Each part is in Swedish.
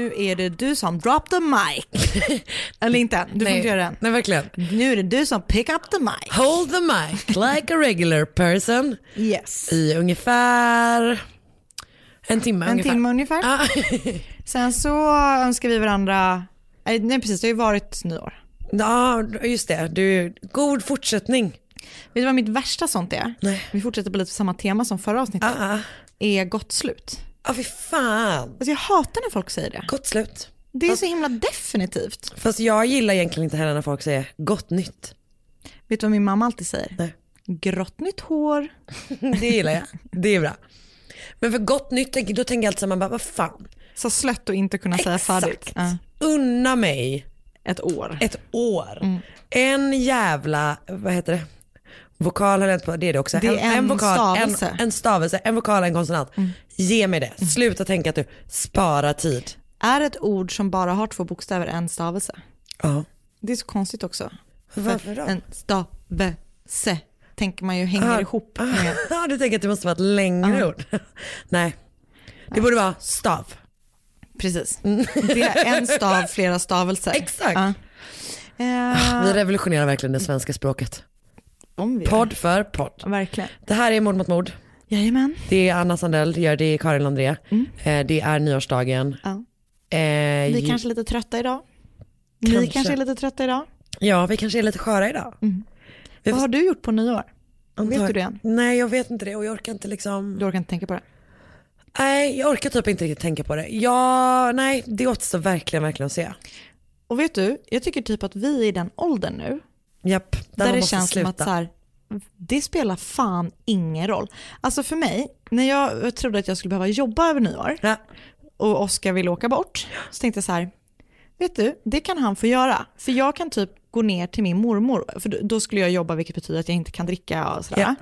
Nu är det du som drop the mic. Eller inte, du får inte göra den. Nej, verkligen. Nu är det du som pick up the mic. Hold the mic like a regular person Yes. i ungefär en timme. En ungefär. timme ungefär. Ah. Sen så önskar vi varandra, nej nej, precis det har ju varit nyår. Ja, just det. Du, god fortsättning. Vet du vad mitt värsta sånt är? Nej. Vi fortsätter på lite samma tema som förra avsnittet. Ah, ah. Är gott slut. Ja, fy fan. Alltså jag hatar när folk säger det. Gott slut. Det är så himla definitivt. Fast jag gillar egentligen inte heller när folk säger gott nytt. Vet du vad min mamma alltid säger? Nej. Grått nytt hår. Det gillar jag. Det är bra. Men för gott nytt, då tänker jag alltid så man bara, vad fan. Så slött att inte kunna säga färdigt. Exakt. Ja. Unna mig Ett år. ett år. Mm. En jävla, vad heter det? Vokal höll jag inte på, det är det också. Det är en vokal, stavelse. En, en stavelse, en vokal, en konsonant. Ge mig det. Sluta tänka att du sparar tid. Är ett ord som bara har två bokstäver en stavelse? Ja. Det är så konstigt också. Varför då? En stavelse tänker man ju hänger Ah, ihop ah. Ja, du tänker att det måste vara ett längre ord. Nej, det borde vara stav. Precis. Det är en stav, flera stavelser. Exakt. Eh, Vi revolutionerar verkligen det svenska språket. Om vi gör. Podd för podd. Verkligen. Det här är Mord mot mord. Jajamän. Det är Anna Sandell, det gör det är Karin Landré. Eh, Det är nyårsdagen. Ja. Eh, Vi kanske är lite trötta idag. Ni Kanske. kanske är lite trötta idag. Ja, vi kanske är lite sköra idag. Vi Vad har du gjort på nyår? Vet Antag- du det? Nej, jag vet inte det och jag orkar inte liksom. Du orkar inte tänka på det? Nej, jag orkar typ inte riktigt tänka på det. Ja, nej, det återstår verkligen, verkligen att se. Och vet du, jag tycker typ att vi är i den åldern nu Japp, där, där det känns sluta. som att så här, det spelar fan ingen roll. Alltså för mig, när jag trodde att jag skulle behöva jobba över nyår Ja, och Oskar ville åka bort, så tänkte jag så här, vet du, det kan han få göra. För jag kan typ gå ner till min mormor, för då- skulle jag jobba vilket betyder att jag inte kan dricka och sådär.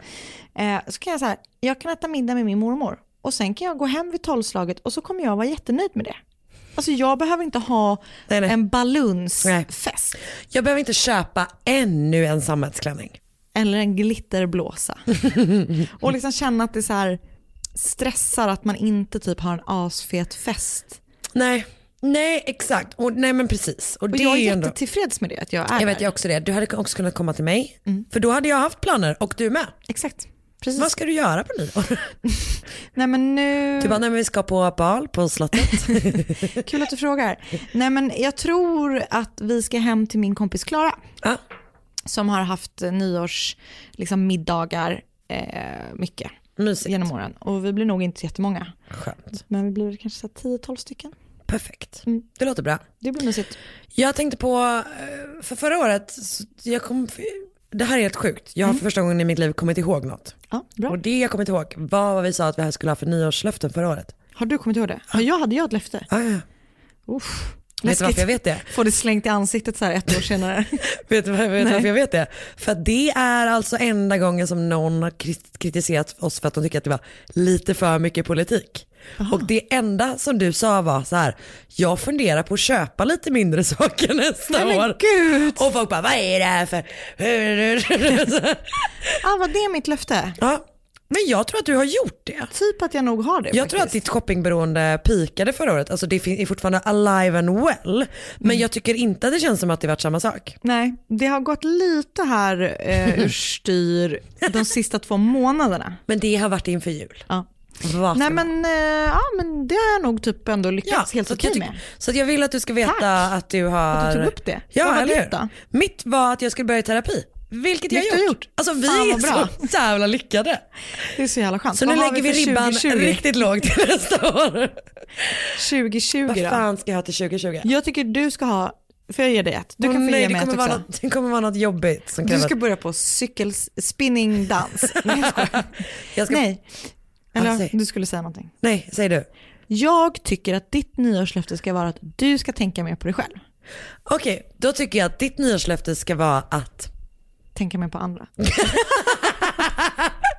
Eh, så kan jag så här, jag kan äta middag med min mormor och sen kan jag gå hem vid tolvslaget och så kommer jag vara jättenöjd med det. Alltså jag behöver inte ha Nej, nej. en balunsfest jag behöver inte köpa ännu en sammetsklänning. eller en glitterblåsa. och liksom känna att det så här stressar att man inte typ har en asfet fest. Nej, nej exakt. Och, nej men precis. Och Och det jag är är ändå... jättetillfreds med det, att jag är Jag vet jag också det. Du hade också kunnat komma till mig. Mm. För då hade jag haft planer och du med. Exakt. Precis. Vad ska du göra på nyår? Nej men nu, Du bara, nej men vi ska på bal på slottet. kul att du frågar. Nej men jag tror att vi ska hem till min kompis Klara ja. som har haft eh, nyårs liksom, middagar eh, mycket Mysigt. genom åren. Och vi blir nog inte jättemånga. Skönt. Men vi blir kanske så här 10-12 stycken. Perfekt. Mm. Det låter bra. Det blir mysigt. Jag tänkte på, eh, för förra året, jag kom, det här är helt sjukt. Jag har för första gången i mitt liv kommit ihåg något. Ja, bra. Och det jag kommit ihåg var vad vi sa att vi här skulle ha för nyårslöften förra året. Har du kommit ihåg det? Ja, jag hade jag ett löfte. Ja. Uff. Vet du varför jag vet det? Får det slängt i ansiktet så här ett år senare. Vet du var- vet varför jag vet det? För det är alltså enda gången som någon har krit- kritiserat oss för att de tycker att det var lite för mycket politik. Och det enda som du sa var så här, jag funderar på att köpa lite mindre saker nästa Nej, år. gud. Och folk bara, vad är det här för... ah, var det mitt löfte? ja, men jag tror att du har gjort det. Typ att jag nog har det Jag tror att faktiskt. ditt shoppingberoende pikade förra året, alltså det är fortfarande alive and well. Men Mm. jag tycker inte att det känns som att det varit samma sak. Nej, det har gått lite här eh, ur styr de sista två månaderna. Men det har varit inför jul. Ja. Nej men, eh, ja, men det har jag nog typ ändå lyckats helt så att okej tycker- med. Så jag vill att du ska veta Tack. att du har... Att du tog upp det. Ja, Vad var ditt då? Mitt var att jag skulle börja i terapi. Vilket jag har gjort. gjort. Alltså vi Fan, är vad bra. så jävla lyckade. Det är så jävla skönt. Så nu Vad har lägger vi, för ribban 2020? riktigt lågt till nästa år. 2020 Vad då? fan ska jag ha till 2020? Jag tycker du ska ha, får jag ge dig ett? Du Åh kan få nej, ge mig ett också. något, det kommer vara något jobbigt. Som Du ska börja på cykelspinningdans. Nej, jag ska... Nej. Eller säg. du skulle säga någonting. Nej, säg du. Jag tycker att ditt nyårslöfte ska vara att du ska tänka mer på dig själv. Okej, då tycker jag att ditt nyårslöfte ska vara att Tänka mer på andra.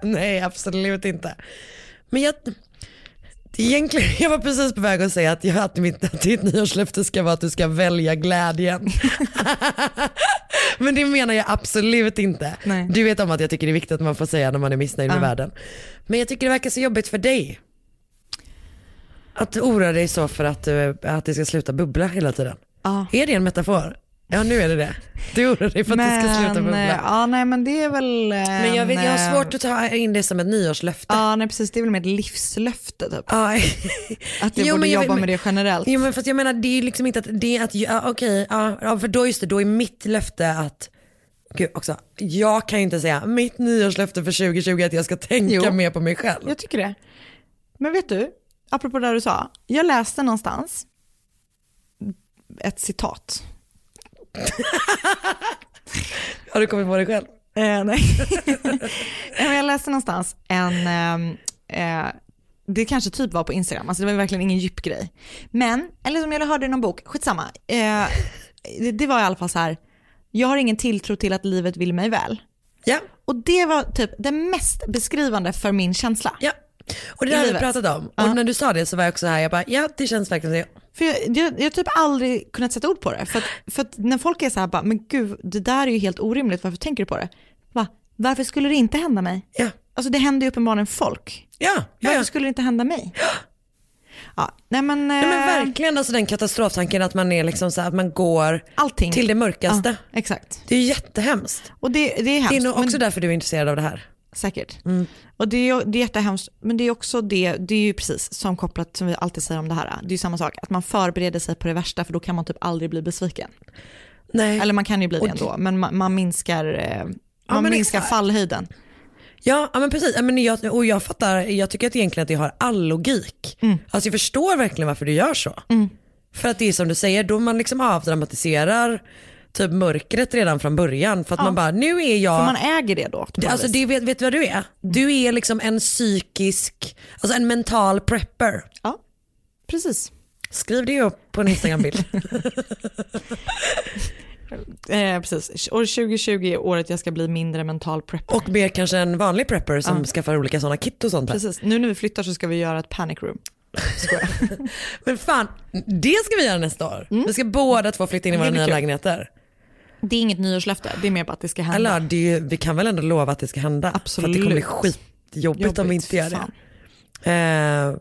Nej, absolut inte. Men jag, egentligen, jag var precis på väg att säga att, jag, att, mitt, att ditt nyårslöfte ska vara att du ska välja glädjen. Men det menar jag absolut inte. Nej. Du vet om att jag tycker det är viktigt att man får säga när man är missnöjd med Ja. världen. Men jag tycker det verkar så jobbigt för dig. Att du oroar dig så för att, du, att det ska sluta bubbla hela tiden. Ja. Är det en metafor? Ja nu är det det. Du oroar dig för att det ska sluta Men, bubbla. eh, ja, nej men det är väl... Men jag, vet, jag har en, svårt att ta in det som ett nyårslöfte. Ja, nej precis. Det är väl med ett livslöfte typ. Ja. Att jag Jo, borde men jag jobba vet- med det generellt. Jo men fast jag menar det är ju liksom inte att det är att, ja, okej, ja, för då just det, då är mitt löfte att, gud också, jag kan ju inte säga mitt nyårslöfte för 2020 är att jag ska tänka Jo. mer på mig själv. Jag tycker det. Men vet du, apropå det du sa, jag läste någonstans ett citat. Har du kommit på det själv? Eh, nej. Jag läste någonstans en, ehm, eh, det kanske typ var på Instagram, alltså det var verkligen ingen djup grej. Men, eller som jag hörde i någon bok, skitsamma. Eh, det, det var i alla fall så här, jag har ingen tilltro till att livet vill mig väl. Ja, Och det var typ det mest beskrivande för min känsla. ja. Och det där har vi pratat om. Och när du sa det så var jag också här, jag bara, ja det känns verkligen så. För jag, jag, jag har typ aldrig kunnat sätta ord på det. För att, för att när folk är så här, bara, men gud, det där är ju helt orimligt, varför tänker du på det? Va? Varför skulle det inte hända mig? Ja, Alltså det händer ju uppenbarligen folk. ja, ja. Varför ja. skulle det inte hända mig? Ja, nej men, Nej, men eh, verkligen alltså den katastroftanken att man är liksom så här, att man går allting. till det mörkaste. Ja, exakt. Det är jättehemskt. Och det, det är hemskt. Det är nog också men, därför du är intresserad av det här. Säkert. Och det är, det är jättehemskt, men det är också det, det är ju precis som kopplat som vi alltid säger om det här, det är ju samma sak, att man förbereder sig på det värsta för då kan man typ aldrig bli besviken. Nej. Eller man kan ju bli det ändå, men man, man minskar, eh, man men minskar exakt. fallhöjden. Ja, ja men precis. Ja, men jag, och jag fattar, jag tycker att egentligen att det har all logik. Alltså jag förstår verkligen varför du gör så. För att det är som du säger, då man liksom avdramatiserar typ mörkret redan från början. För att man bara, nu är jag... För man äger det då. Alltså det, vet, vet du vad du är? Du är liksom en psykisk, alltså en mental prepper. Ja, precis. Skriv det upp på en Instagram-bild. Eh, precis. År 2020 är året jag ska bli mindre mental prepper. och mer kanske en vanlig prepper som skaffar olika sådana kit och sånt. där. Precis. Nu när vi flyttar så ska vi göra ett panic room. Men fan, det ska vi göra nästa år. Vi ska båda två flytta in i Mm. Våra nya kul. lägenheter. Det är inget nyårslöfte, det är mer bara att det ska hända. Eller det vi kan väl ändå lova att det ska hända. För att det kommer bli Absolut. skitjobbigt om vi inte gör Fan. det. Eh,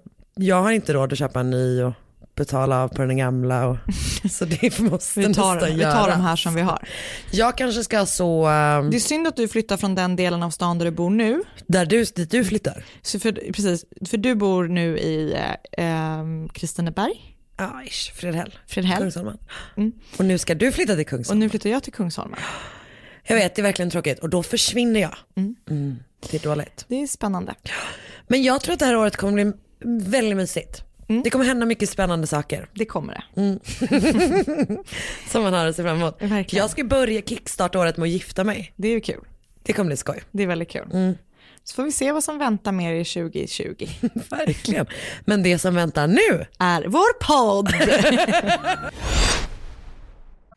jag har inte råd att köpa en ny och betala av på den gamla. Och, så det måste Vi tar, nästan vi tar göra. de här som vi har. Jag kanske ska så, ehm, Det är synd att du flyttar från den delen av stan där du bor nu. där du, dit du flyttar. Så för, precis, för du bor nu i eh, ehm, Kristineberg, Ja, ish, Fredhäll. Fredhäll. Kungsholmen. Mm. Och nu ska du flytta till Och Kungsholmen. nu flyttar jag till Kungsholmen. Jag vet, det är verkligen tråkigt. Och då försvinner jag. Mm. Mm, det är dåligt. Det är spännande. Men jag tror att det här året kommer bli väldigt mysigt. Mm. Det kommer hända mycket spännande saker. Det kommer det. Som man har att se fram emot. Verkligen. Jag ska börja kickstarta året med att gifta mig. Det är ju kul. Det kommer bli skoj. Det är väldigt kul. Mm. Så får vi se vad som väntar mer i 2020. Verkligen. Men det som väntar nu. Är vår podd.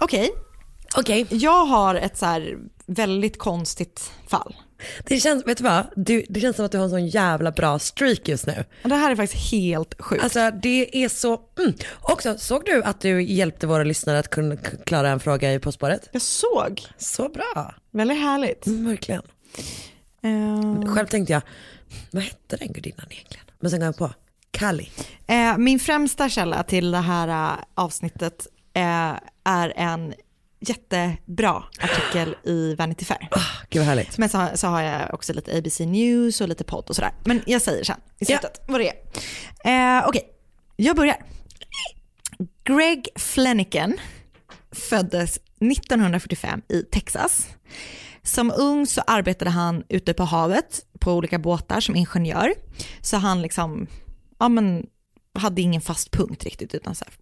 Okej, Okej, jag har ett så här väldigt konstigt fall. det känns, vet du vad? Du, det känns som att du har en sån jävla bra streak just nu. Det här är faktiskt helt sjukt. Alltså det är så, mm. också såg du att du hjälpte våra lyssnare att kunna klara en fråga i På spåret? jag såg, Så bra. väldigt härligt. Mm, verkligen. Eh, Själv tänkte jag, vad hette den gudinnan egentligen? Men sen kom jag på, Kali. Eh, min främsta källa till det här eh, avsnittet är en jättebra artikel i Vanity Fair. Gud vad härligt. Men så, så har jag också lite ABC News och lite podd och sådär. Men jag säger sen i Ja. slutet vad det är. Eh, Okej, jag börjar. Greg Flanagan föddes 1945 i Texas. Som ung så arbetade han ute på havet på olika båtar som ingenjör. Så han liksom, ja men, hade ingen fast punkt riktigt utan så här,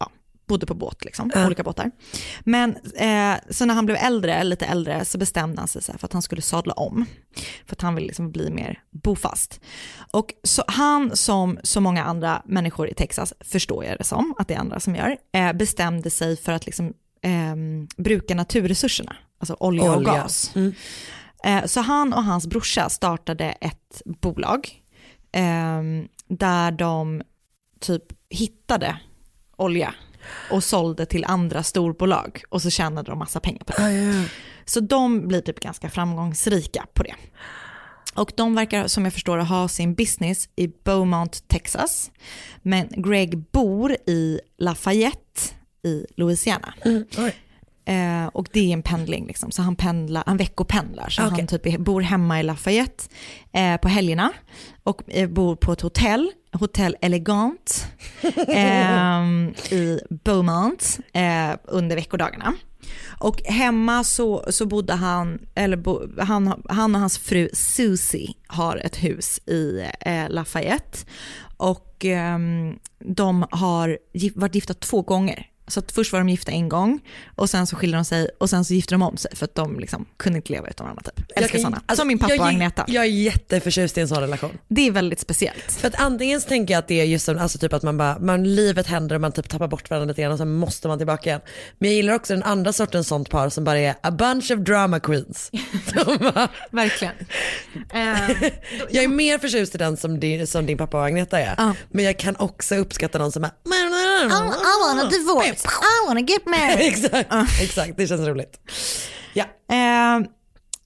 ja, bodde på båt liksom, på olika båtar. Men eh, så när han blev äldre, lite äldre, så bestämde han sig för att han skulle sadla om. För att han ville liksom bli mer bofast. Och så han som så många andra människor i Texas, förstår jag det som, att det är andra som gör, eh, bestämde sig för att liksom, ehm, bruka naturresurserna, alltså olja, och Olja. gas. Eh, Så han och hans brorsa startade ett bolag ehm, där de typ hittade olja och sålde till andra storbolag och så tjänade de massa pengar på det. Så de blir typ ganska framgångsrika på det. Och de verkar, som jag förstår ha sin business i Beaumont, Texas. Men Greg bor i Lafayette i Louisiana. Eh, och det är en pendling, liksom. så han, pendlar, han veckopendlar. Så Okej. han typ bor hemma i Lafayette eh, på helgerna och eh, bor på ett hotell, Hotell Elegant ehm, i Beaumont eh, under veckodagarna. Och hemma så, så bodde han, eller bo, han, han och hans fru Susie har ett hus i eh, Lafayette. Och ehm, de har varit gifta två gånger. Så att först var de gifta en gång och sen så skilde de sig och sen så gifte de om sig för att de liksom kunde inte leva utan varandra. Typ. Älskar Jag kan- sådana. alltså, Som min pappa jag, och Agneta. Jag är jätteförtjust i en sån relation. Det är väldigt speciellt. För att antingen så tänker jag att det är just som, alltså typ att man bara, man, livet händer och man typ tappar bort varandra lite grann och sen måste man tillbaka igen. Men jag gillar också den andra sortens sånt par som bara är a bunch of drama queens. Bara, Verkligen. Eh, jag är mer förtjust i den som din, som din pappa och Agneta är. Ja. Men jag kan också uppskatta någon som är I, I want a divorce. I want to get married. exakt, exakt, det känns roligt. Ja. Eh,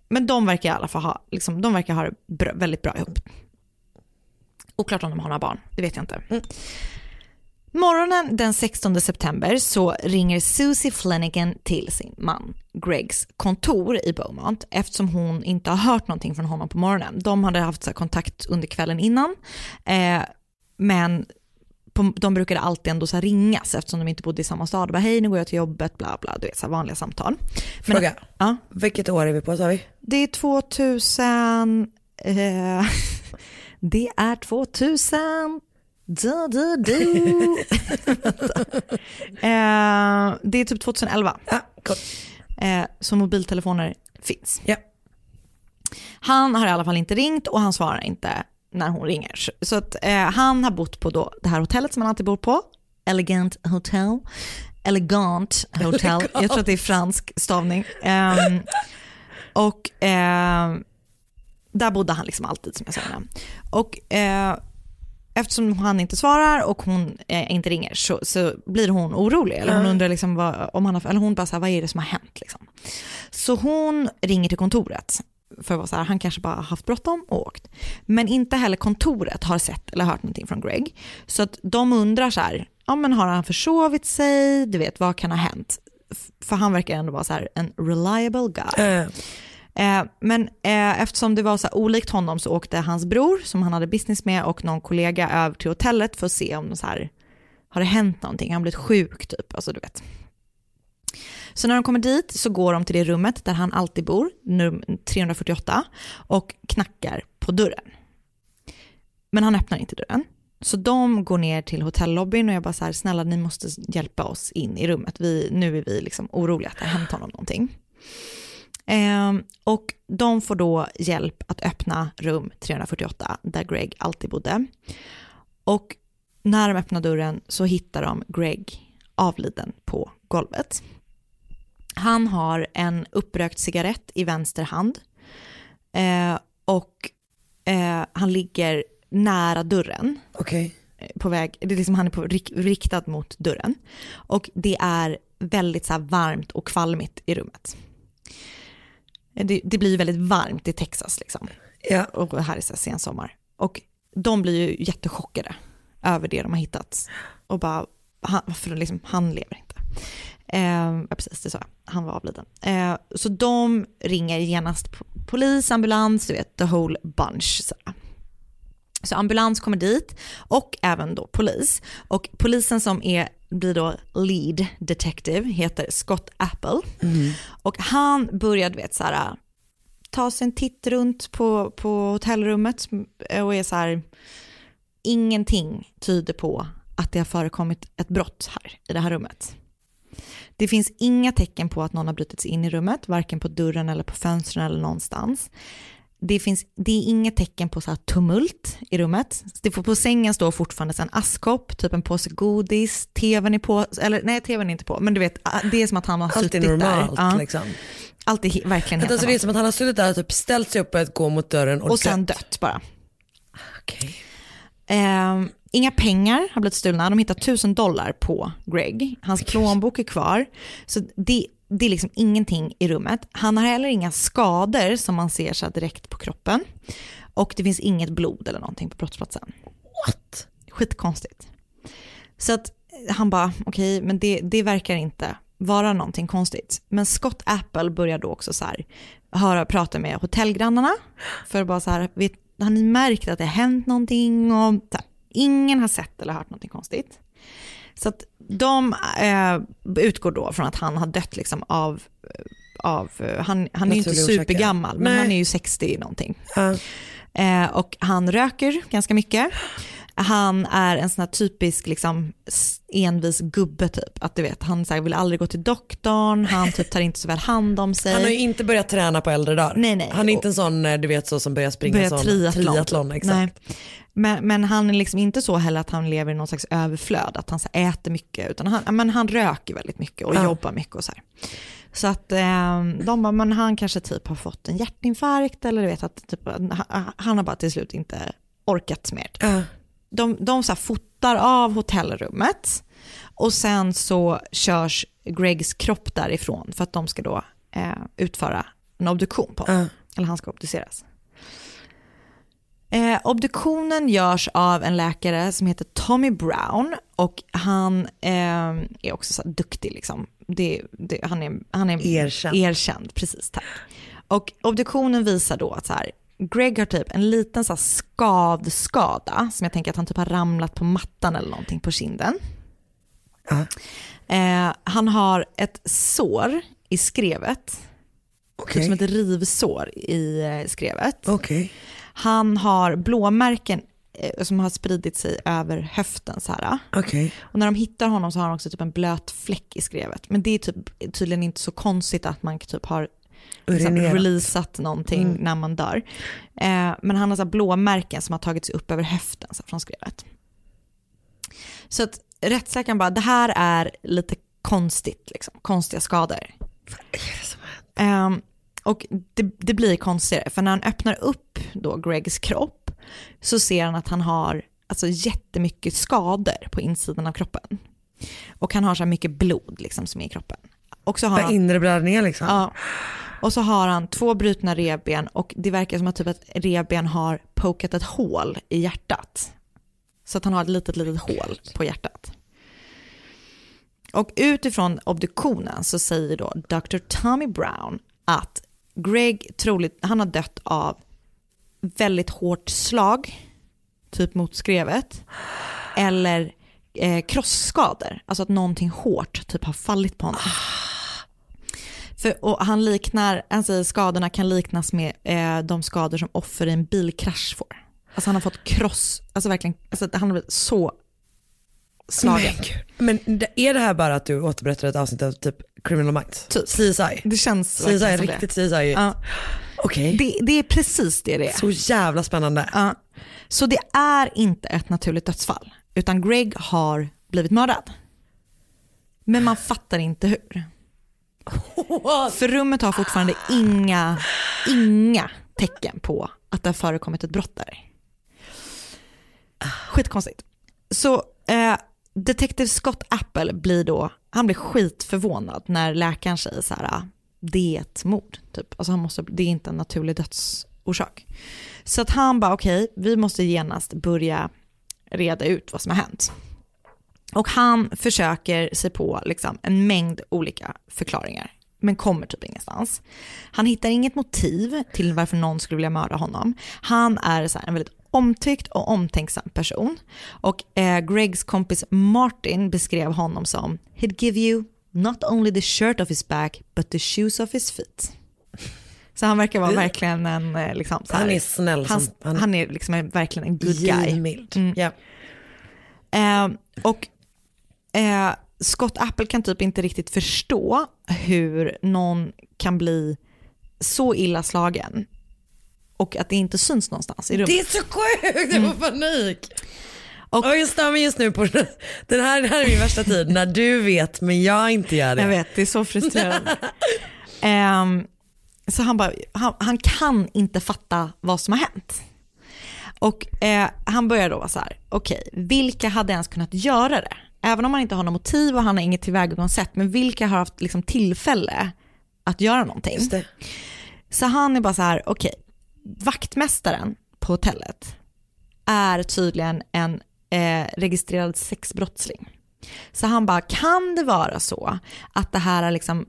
men de verkar i alla fall ha, liksom, de verkar ha det bra, väldigt bra ihop. Oklart om de har några barn, det vet jag inte. Morgonen den 16 september så ringer Susie Flanagan till sin man Gregs kontor i Beaumont eftersom hon inte har hört någonting från honom på morgonen. De hade haft så kontakt under kvällen innan, eh, men på, de brukade alltid ändå så ringas eftersom de inte bodde i samma stad. Och bara, Hej, nu går jag till jobbet, bla bla, du vet så vanliga samtal. Men- Fråga, Ja, vilket år är vi på sa vi? det är 2000, eh, det är 2000, du, du, du. Eh, det är typ 2011, Ja, cool. eh, så mobiltelefoner finns. ja. Han har i alla fall inte ringt och han svarar inte när hon ringer. Så- att, eh, han har bott på då det här hotellet som han alltid bor på, Elegant Hotel. Elegant Hotel, jag tror att det är fransk stavning. Ehm, och ehm, där bodde han liksom alltid som jag sa innan. Och eh, eftersom han inte svarar och hon eh, inte ringer så, så blir hon orolig. Eller hon undrar liksom vad, om han har, eller hon bara så här, vad är det som har hänt liksom. Så hon ringer till kontoret för att vara så här, han kanske bara haft bråttom och åkt. Men inte heller kontoret har sett eller hört någonting från Greg. Så att de undrar så här, ja men har han försovit sig, du vet vad kan ha hänt? För han verkar ändå vara så här en reliable guy. Eh, men eh, eftersom det var så här olikt honom så åkte hans bror som han hade business med och någon kollega över till hotellet för att se om så här, har det hänt någonting, har han blivit sjuk typ, alltså du vet. Så när de kommer dit så går de till det rummet där han alltid bor, rum 348, och knackar på dörren. Men han öppnar inte dörren. Så de går ner till hotellobbyn och jag bara så här, snälla ni måste hjälpa oss in i rummet. Vi, nu är vi liksom oroliga att det har hänt honom någonting. Eh, och de får då hjälp att öppna rum 348 där Greg alltid bodde. Och när de öppnar dörren så hittar de Greg avliden på golvet. Han har en upprökt cigarett i vänster hand eh, och eh, han ligger nära dörren Okej. på väg, det är liksom han är på, rik, riktad mot dörren. Och det är väldigt så varmt och kvalmigt i rummet. Det, det blir väldigt varmt i Texas liksom. Ja. Och här är så här sensommar. Och de blir ju jättechockade över det de har hittat. Och bara, han, för liksom, han lever inte. Eh, ja, precis, det sa jag. Han var avliden. Eh, så de ringer genast po- polis, ambulans, du vet, the whole bunch. Så, så ambulans kommer dit och även då polis. Och polisen som är, blir då lead detective heter Scott Apple. Och han började, vet så här, ta sig en titt runt på, på hotellrummet och är så här, ingenting tyder på att det har förekommit ett brott här i det här rummet. Det finns inga tecken på att någon har brutits in i rummet, varken på dörren eller på fönstren eller någonstans. Det, finns, det är inget tecken på så här tumult i rummet. Det får på sängen står fortfarande en askkopp, typ en påse godis, tvn är på, eller nej tvn är inte på, men du vet, det är som att han har Allt är suttit normalt där. Liksom. Allt är verkligen helt Alltså, det är som att han har suttit där och typ ställt sig upp och gå mot dörren och, Och sen dött. dött bara. Okej. Eh, inga pengar har blivit stulna. De hittar tusen dollar på Greg. Hans plånbok är kvar. Så det, det är liksom ingenting i rummet. Han har heller inga skador som man ser så direkt på kroppen. Och det finns inget blod eller någonting på brottsplatsen. What? Skitkonstigt. Så att han bara, okej, men det, det verkar inte vara någonting konstigt. Men Scott Apple börjar då också så här, höra, prata med hotellgrannarna. För att bara så här, vet, har ni märkt att det har hänt någonting? Och, så här, ingen har sett eller hört någonting konstigt. Så att de eh, utgår då från att han har dött liksom av, av eh, han, han är inte supergammal, men Nej. han är ju 60 någonting. Ja. Eh, och han röker ganska mycket. Han är en sån här typisk liksom, envis gubbe typ. Att du vet, han så här, vill aldrig gå till doktorn, han typ tar inte så väl hand om sig. Han har ju inte börjat träna på äldre dagar. Nej, nej. Han är inte en sån eh, du vet så som börjar springa börjar sån triathlon. triathlon exakt. Nej. Men, men han är liksom inte så heller att han lever i någon slags överflöd, att han så här, äter mycket, utan han, men han röker väldigt mycket och Ja. jobbar mycket och så här. Så att eh, de bara, men han kanske typ har fått en hjärtinfarkt eller du vet att typ, han, har bara till slut inte orkat mer. Ja. De, de så fotar av hotellrummet och sen så körs Gregs kropp därifrån för att de ska då eh, utföra en obduktion på honom. Ja. Eller han ska obduceras. Eh, obduktionen görs av en läkare som heter Tommy Brown och han eh, är också så duktig. Liksom. Det, det, han är, han är Erkänd. erkänd. Precis, tack. Och obduktionen visar då att så här, Greg har typ en liten så här skadskada som jag tänker att han typ har ramlat på mattan eller någonting på kinden. Ja. Eh, han har ett sår i skrevet, typ Okej. som ett rivsår i eh, skrevet. Okej. Han har blåmärken eh, som har spridit sig över höften så här. Okej. Och när de hittar honom så har han också typ en blöt fläck i skrevet. Men det är typ, tydligen inte så konstigt att man typ har liksom, releasat någonting Mm. när man dör. Eh, men han har så blåmärken som har tagits upp över höften så från skrevet. Så att rättsläkaren bara, det här är lite konstigt, liksom, konstiga skador. Ehm, och det, det blir konstigare, för när han öppnar upp då Gregs kropp så ser han att han har alltså, jättemycket skador på insidan av kroppen. Och han har så här mycket blod liksom, som är i kroppen. Och så har han, inre blödningar liksom. ja, och så har han två brutna revben och det verkar som att typ ett revben har pokat ett hål i hjärtat. Så att han har ett litet, litet hål på hjärtat. Och utifrån obduktionen så säger då Dr. Tommy Brown att Greg troligt, han har dött av väldigt hårt slag, typ mot skrevet, eller eh, krossskador, alltså att någonting hårt typ har fallit på honom. För, och han liknar, han säger skadorna kan liknas med eh, de skador som offer i en bilkrasch får. Alltså han har fått kross, alltså verkligen, alltså han har blivit så slagen. Men, men är det här bara att du återberättar ett avsnitt av typ Criminal Minds? Typ. CSI? Det känns CSI, som riktigt det. CSI. Ja. Okej, Det, det är precis det det är. så jävla spännande. Ja. Så det är inte ett naturligt dödsfall, utan Greg har blivit mördad. Men man fattar inte hur. För rummet har fortfarande inga, inga tecken på att det har förekommit ett brott där. Skitkonstigt. Så eh, Detective Scott Apple blir då, han blir skitförvånad när läkaren säger så här, ah, det är ett mord. Typ. Alltså han måste, det är inte en naturlig dödsorsak. Så att han bara, okej, vi måste genast börja reda ut vad som har hänt. Och han försöker sig på liksom, en mängd olika förklaringar, men kommer typ ingenstans. Han hittar inget motiv till varför någon skulle vilja mörda honom. Han är så en väldigt omtyckt och omtänksam person. Och eh, Gregs kompis Martin beskrev honom som “He'd give you not only the shirt off his back, but the shoes off his feet”. Så han verkar vara verkligen en, eh, liksom, här, Han är snäll Han, som- han- han är liksom en, verkligen en good guy. Givmild. Mm. Ja. Eh, och eh, Scott Apple kan typ inte riktigt förstå hur någon kan bli så illa slagen och att det inte syns någonstans i rummet. Det är så sjukt, jag får panik. Och, och jag stör mig just nu på den här, det här är min värsta tid när du vet men jag inte gör det. Jag vet, det är så frustrerande. Ehm, så han, bara, han, han kan inte fatta vad som har hänt. Och eh, han börjar då vara så här, okej, vilka hade ens kunnat göra det? Även om han inte har något motiv och han har inget tillvägagångssätt, men vilka har haft liksom, tillfälle att göra någonting? Så han är bara så här, okej, vaktmästaren på hotellet är tydligen en eh, registrerad sexbrottsling. Så han bara, kan det vara så att det här är liksom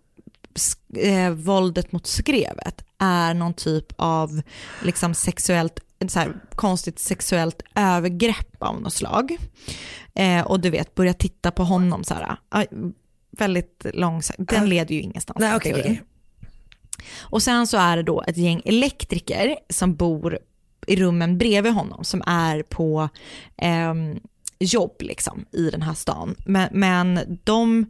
eh, våldet mot skrevet är någon typ av liksom sexuellt, så här, konstigt sexuellt övergrepp av något slag. Eh, och du vet, börja titta på honom så här, väldigt långsamt, den leder ju ingenstans. Nej, teorin. okej. Och sen så är det då ett gäng elektriker som bor i rummen bredvid honom som är på ehm, jobb liksom i den här stan. Men, men de,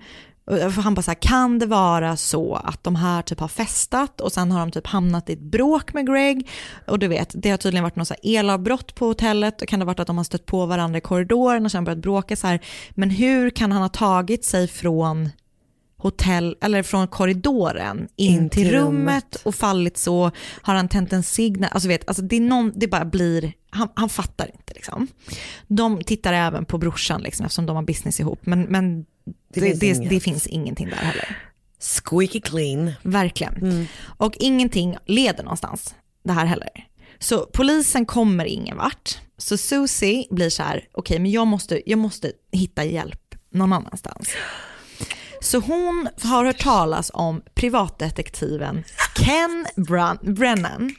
för han bara så här, kan det vara så att de här typ har festat och sen har de typ hamnat i ett bråk med Greg? Och du vet, det har tydligen varit något så här elavbrott på hotellet och kan det ha varit att de har stött på varandra i korridoren och sen börjat bråka så här, men hur kan han ha tagit sig från hotell, eller från korridoren in, In till rummet, rummet. och fallit så, har han tänt en signal, alltså vet, alltså det är någon, det bara blir, han, han fattar inte liksom. De tittar även på brorsan liksom eftersom de har business ihop, men, men det, finns det, det finns ingenting där heller. Squeaky clean. Verkligen. Och ingenting leder någonstans, det här heller. Så polisen kommer ingen vart. Så Susie blir så här, okej men jag måste, jag måste hitta hjälp någon annanstans. Så hon har hört talas om privatdetektiven Ken Brun- Brennan.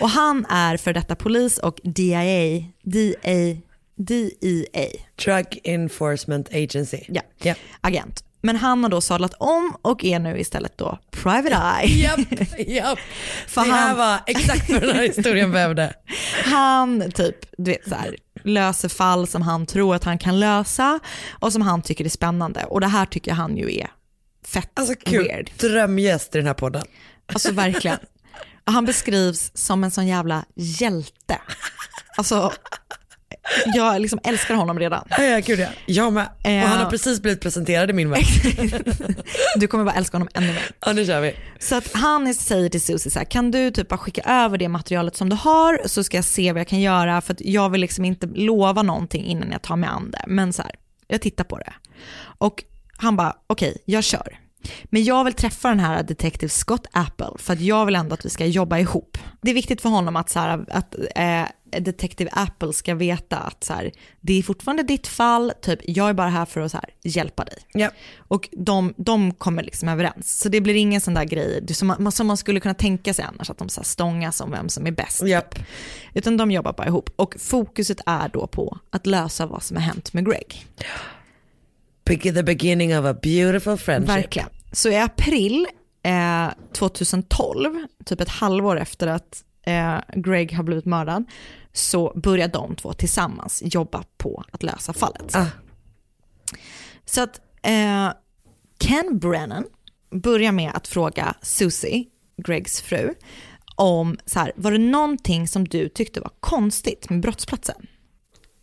Och han är för detta polis och DIA, DA, DEA Drug Enforcement Agency. ja, Ja. agent. Men han har då sadlat om och är nu istället då Private Eye. Japp, japp. För det här han- var exakt vad den här historien behövde. Han typ, du vet så här, löser fall som han tror att han kan lösa och som han tycker är spännande. Och det här tycker han ju är fett Alltså kul, weird. drömgäst i den här podden. Alltså verkligen. Han beskrivs som en sån jävla hjälte. Alltså, jag liksom älskar honom redan. Ja, gud ja. Jag med. Och han har precis blivit presenterad i min värld. Du kommer bara älska honom ännu mer. Ja nu kör vi. Så att han säger till Susie så här, kan du typ bara skicka över det materialet som du har så ska jag se vad jag kan göra för att jag vill liksom inte lova någonting innan jag tar mig an det. Men så här, jag tittar på det. Och han bara, okej, jag kör. Men jag vill träffa den här detektiv Scott Apple för att jag vill ändå att vi ska jobba ihop. Det är viktigt för honom att, så här, att eh, Detective Apple ska veta att så här, det är fortfarande ditt fall, typ jag är bara här för att så här, hjälpa dig. Ja. Och de, de kommer liksom överens. Så det blir ingen sån där grej som man, som man skulle kunna tänka sig annars, att de så här stångas om vem som är bäst. Japp. Utan de jobbar bara ihop. Och fokuset är då på att lösa vad som har hänt med Greg. Begin- The beginning of a beautiful friendship. Verkligen. Så i april eh, 2012, typ ett halvår efter att eh, Greg har blivit mördad, så börjar de två tillsammans jobba på att lösa fallet. Ah. Så att eh, Ken Brennan börjar med att fråga Susie, Gregs fru, om så här, var det någonting som du tyckte var konstigt med brottsplatsen?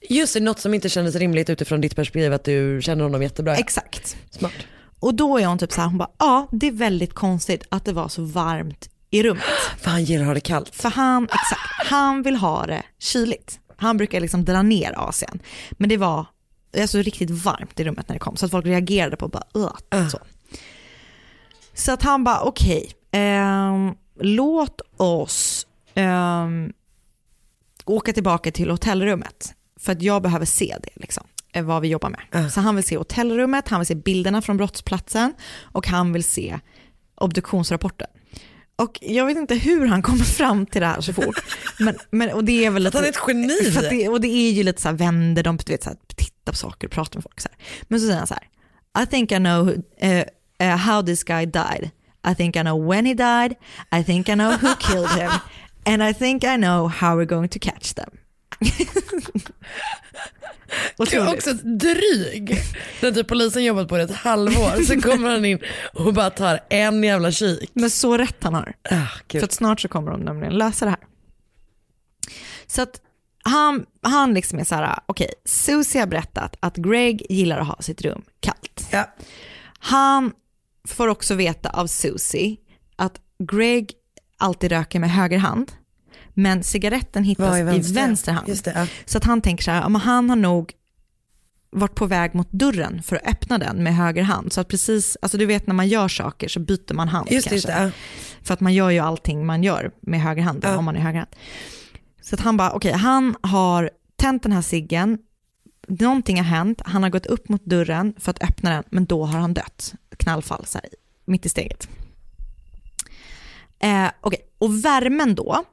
Just det, något som inte kändes rimligt utifrån ditt perspektiv att du känner honom jättebra. Exakt. Smart. Och då är hon typ så här, hon bara, ja det är väldigt konstigt att det var så varmt i rummet. För han gillar att ha det kallt. För han, exakt, han vill ha det kyligt. Han brukar liksom dra ner AC'n. Men det var alltså riktigt varmt i rummet när det kom, så att folk reagerade på bara, uh, så. Så att han bara, okej, ehm, låt oss ehm, åka tillbaka till hotellrummet. För att jag behöver se det, liksom, eh, vad vi jobbar med. Så han vill se hotellrummet, han vill se bilderna från brottsplatsen och han vill se obduktionsrapporten. Och jag vet inte hur han kommer fram till det här så fort. Men, men, och det är väl Att han är ett geni. För det, och det är ju lite så här, vänder de, du vet, så här, tittar på saker och pratar med folk. Så här. Men så säger han så här, I think I know who, eh, eh, how this guy died. I think I know when he died. I think I know who killed him. And I think I know how we're going to catch them. Du är Otroligt. också dryg. När typ polisen jobbat på det ett halvår så kommer han in och bara tar en jävla kik. Men så rätt han har. Ah, För att snart så kommer de nämligen lösa det här. Så att han, han liksom är så här, okej, Susie har berättat att Greg gillar att ha sitt rum kallt. Ja. Han får också veta av Susie att Greg alltid röker med höger hand, men cigaretten hittas Var i vänster. vänster, hand. Det, ja. Så att han tänker så här, men han har nog varit på väg mot dörren för att öppna den med höger hand. Så att precis, alltså du vet när man gör saker så byter man hand Just det, kanske. det, ja. För att man gör ju allting man gör med höger hand, Ja. om man är höger hand. Så att han bara, okej, han har tänt den här ciggen, någonting har hänt, han har gått upp mot dörren för att öppna den, men då har han dött. Knallfall, så här, mitt i steget. Eh, okej, och värmen då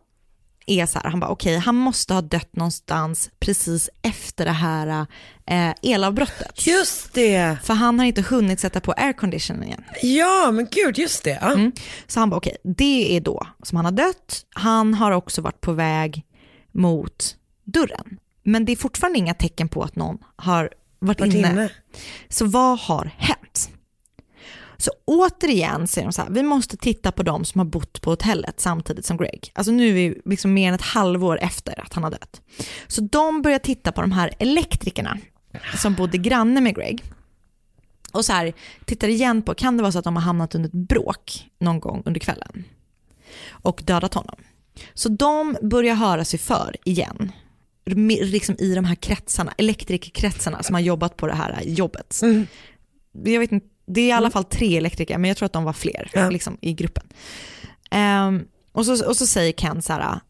är så här, han bara okej, han måste ha dött någonstans precis efter det här eh, elavbrottet. Just det. För han har inte hunnit sätta på airconditionen Ja men gud just det. Ja. Mm. Så han bara okej, det är då som han har dött. Han har också varit på väg mot dörren. Men det är fortfarande inga tecken på att någon har varit, Varit inne. inne. Så vad har hänt? Så återigen säger de så här, vi måste titta på de som har bott på hotellet samtidigt som Greg. Alltså nu är vi liksom mer än ett halvår efter att han har dött. Så de börjar titta på de här elektrikerna som bodde granne med Greg. Och så här, tittar igen på, kan det vara så att de har hamnat under ett bråk någon gång under kvällen? Och dödat honom. Så de börjar höra sig för igen. Liksom i de här kretsarna, elektrikerkretsarna som har jobbat på det här jobbet. Jag vet inte, det är i alla fall tre elektriker, men jag tror att de var fler Ja. liksom, i gruppen. Ehm, och, så, och så säger Ken så här,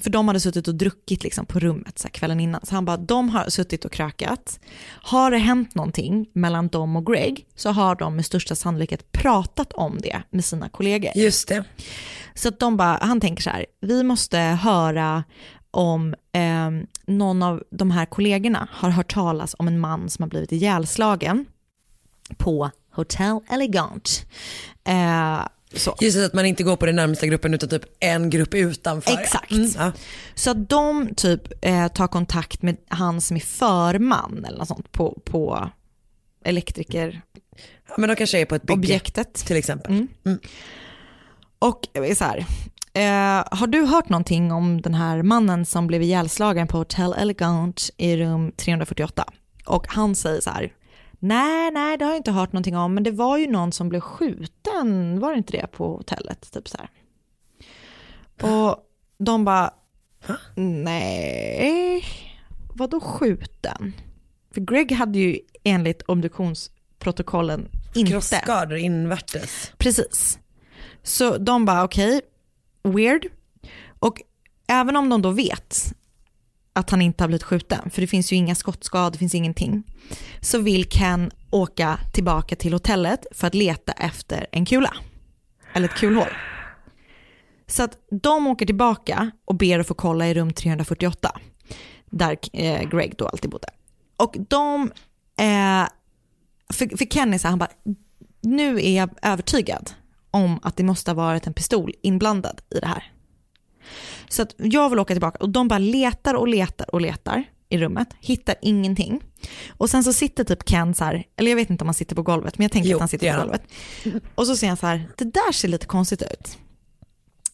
för de hade suttit och druckit liksom på rummet så kvällen innan. Så han bara, de har suttit och krökat. Har det hänt någonting mellan dem och Greg så har de med största sannolikhet pratat om det med sina kollegor. Just det. Så att de bara, han tänker så här, vi måste höra om eh, någon av de här kollegorna har hört talas om en man som har blivit ihjälslagen på Hotel Elegant. Eh, så. Just att man inte går på den närmsta gruppen utan typ en grupp utanför. Exakt. Mm, ja. Så att de typ eh, tar kontakt med han som är förman eller något sånt på, på elektrikerobjektet. Ja, men de kanske är på ett bygge till exempel. Mm. Och eh, så här, eh, har du hört någonting om den här mannen som blev ihjälslagen på Hotel Elegant i rum 348? Och han säger så här, nej, nej, det har jag inte hört någonting om, men det var ju någon som blev skjuten, var det inte det på hotellet? Typ så här. Och de bara, nej, vadå skjuten? För Greg hade ju enligt obduktionsprotokollen inte... Krossskador invärtes. Precis. Så de bara okej, weird. Och även om de då vet att han inte har blivit skjuten, för det finns ju inga skottskador, det finns ingenting, så vill Ken åka tillbaka till hotellet för att leta efter en kula. Eller ett kulhål. Så att de åker tillbaka och ber att få kolla i rum 348, där eh, Greg då alltid bodde. Och de, eh, för, för Ken är så här, han bara, nu är jag övertygad om att det måste ha varit en pistol inblandad i det här. Så att jag vill åka tillbaka och de bara letar och letar och letar i rummet, hittar ingenting. Och sen så sitter typ Ken så här, eller jag vet inte om han sitter på golvet, men jag tänker Jo, att han sitter på golvet. Och så ser han så här, det där ser lite konstigt ut.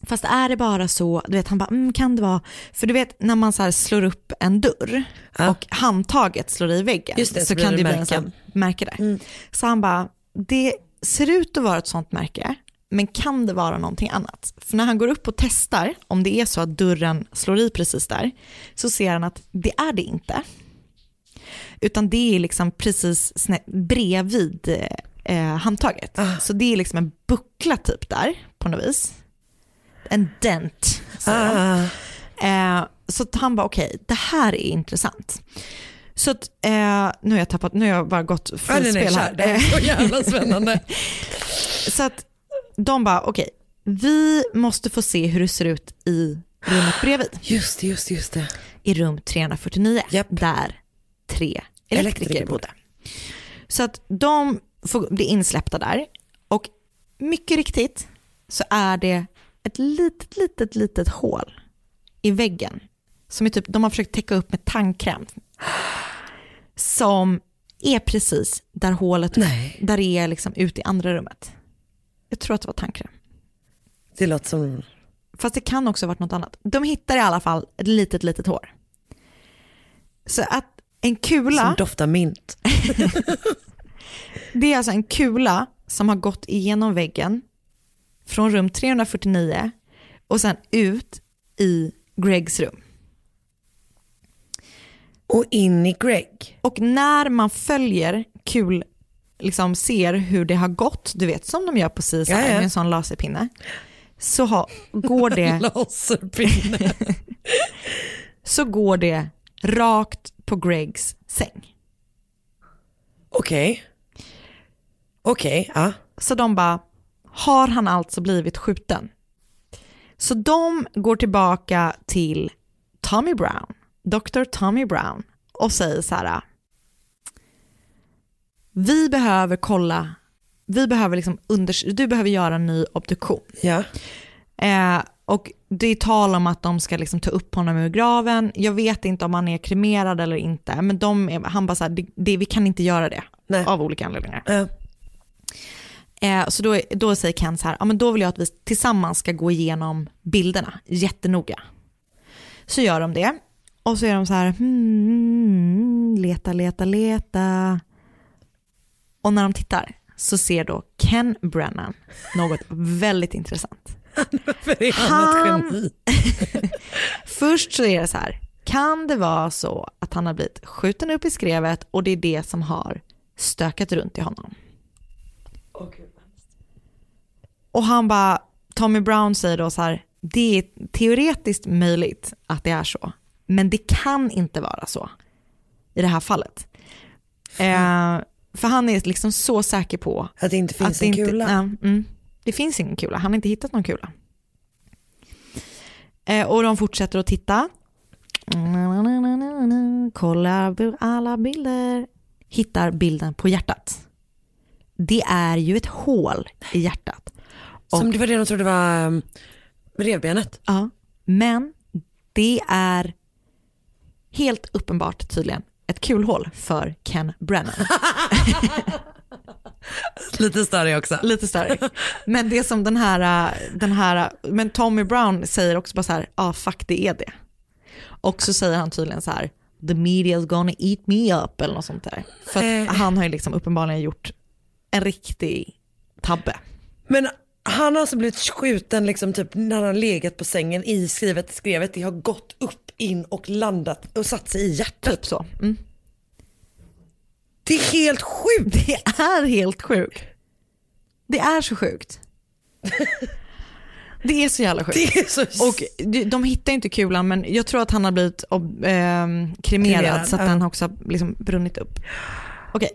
Fast är det bara så, du vet han bara, mm, kan det vara, för du vet när man så slår upp en dörr Ja. och handtaget slår i väggen det, så så kan det bli en sån märke där. Så han bara, det ser ut att vara ett sånt märke, men kan det vara någonting annat? För när han går upp och testar, om det är så att dörren slår i precis där, så ser han att det är det inte. Utan det är liksom precis bredvid eh, handtaget. Så det är liksom en buckla typ där på något vis. En dent. säger. Ah, Eh, så han bara okej, det här är intressant. Så att, eh, nu har jag tappat, nu har jag bara gått fullspel här. Det är så jävla spännande. Så att de bara okej, vi måste få se hur det ser ut i rummet bredvid. Just det, just det, just det. I rum 349, Japp. där tre elektriker Elektriker bodde. Så att de får bli insläppta där och mycket riktigt så är det ett litet, litet, litet hål i väggen som är typ, de har försökt täcka upp med tandkräm. Som är precis där hålet, Nej. där det är liksom ute i andra rummet. Jag tror att det var tandkräm. Det låter som, Fast det kan också ha varit något annat. De hittar i alla fall ett litet, litet hår. Så att en kula, som doftar mint. det är alltså en kula som har gått igenom väggen från rum 349 och sen ut i Gregs rum. Och in i Greg. Och när man följer kul, liksom ser hur det har gått, du vet som de gör på CSI Ja, ja. med en sån laserpinne, så har, går det Laserpinne. så går det rakt på Gregs säng. Okej. Okej, ja. Så de bara, har han alltså blivit skjuten? Så de går tillbaka till Tommy Brown, Dr. Tommy Brown och säger så här, vi behöver kolla, vi behöver liksom unders- du behöver göra en ny obduktion. Ja. Eh, och det är tal om att de ska liksom ta upp honom ur graven. Jag vet inte om han är kremerad eller inte, men de är, han bara så här, det, det, vi kan inte göra det Nej. av olika anledningar. Ja. Eh, så då, då säger Ken så här, ja, men då vill jag att vi tillsammans ska gå igenom bilderna jättenoga. Så gör de det. Och så är de så här, hmm, leta, leta, leta. Och när de tittar så ser då Ken Brennan något väldigt intressant. Är han ett Han- geni? Först så är det så här, kan det vara så att han har blivit skjuten upp i skrevet och det är det som har stökat runt i honom? Och han bara, Tommy Brown säger då så här, det är teoretiskt möjligt att det är så, men det kan inte vara så i det här fallet. Eh, för han är liksom så säker på Att det inte finns att det en inte, kula. Ja, mm, det finns ingen kula, han har inte hittat någon kula. Eh, och de fortsätter att titta. Kollar alla bilder. Hittar bilden på hjärtat. Det är ju ett hål i hjärtat. Som Och- det var det de trodde var um, revbenet. Ja, men det är helt uppenbart tydligen ett kulhål för Ken Brennan. Lite större också. Lite större. Men det som den här, den här, men Tommy Brown säger också bara så här, ja ah, fuck det är det. Och så säger han tydligen så här, the media's gonna eat me up eller något sånt där. För att Eh. han har ju liksom uppenbarligen gjort en riktig tabbe. Men han har alltså blivit skjuten liksom typ när han legat på sängen i skrivet, skrevet, det har gått upp, in och landat och satt sig i hjärtat. Typ så. Mm. Det är helt sjukt. Det är helt sjukt. Det är så sjukt. Det är så jävla sjukt. Så... Och de, hittar inte kulan men jag tror att han har blivit ehm, kremerad, Kremerad, så att ja. har också liksom brunnit upp. Okej,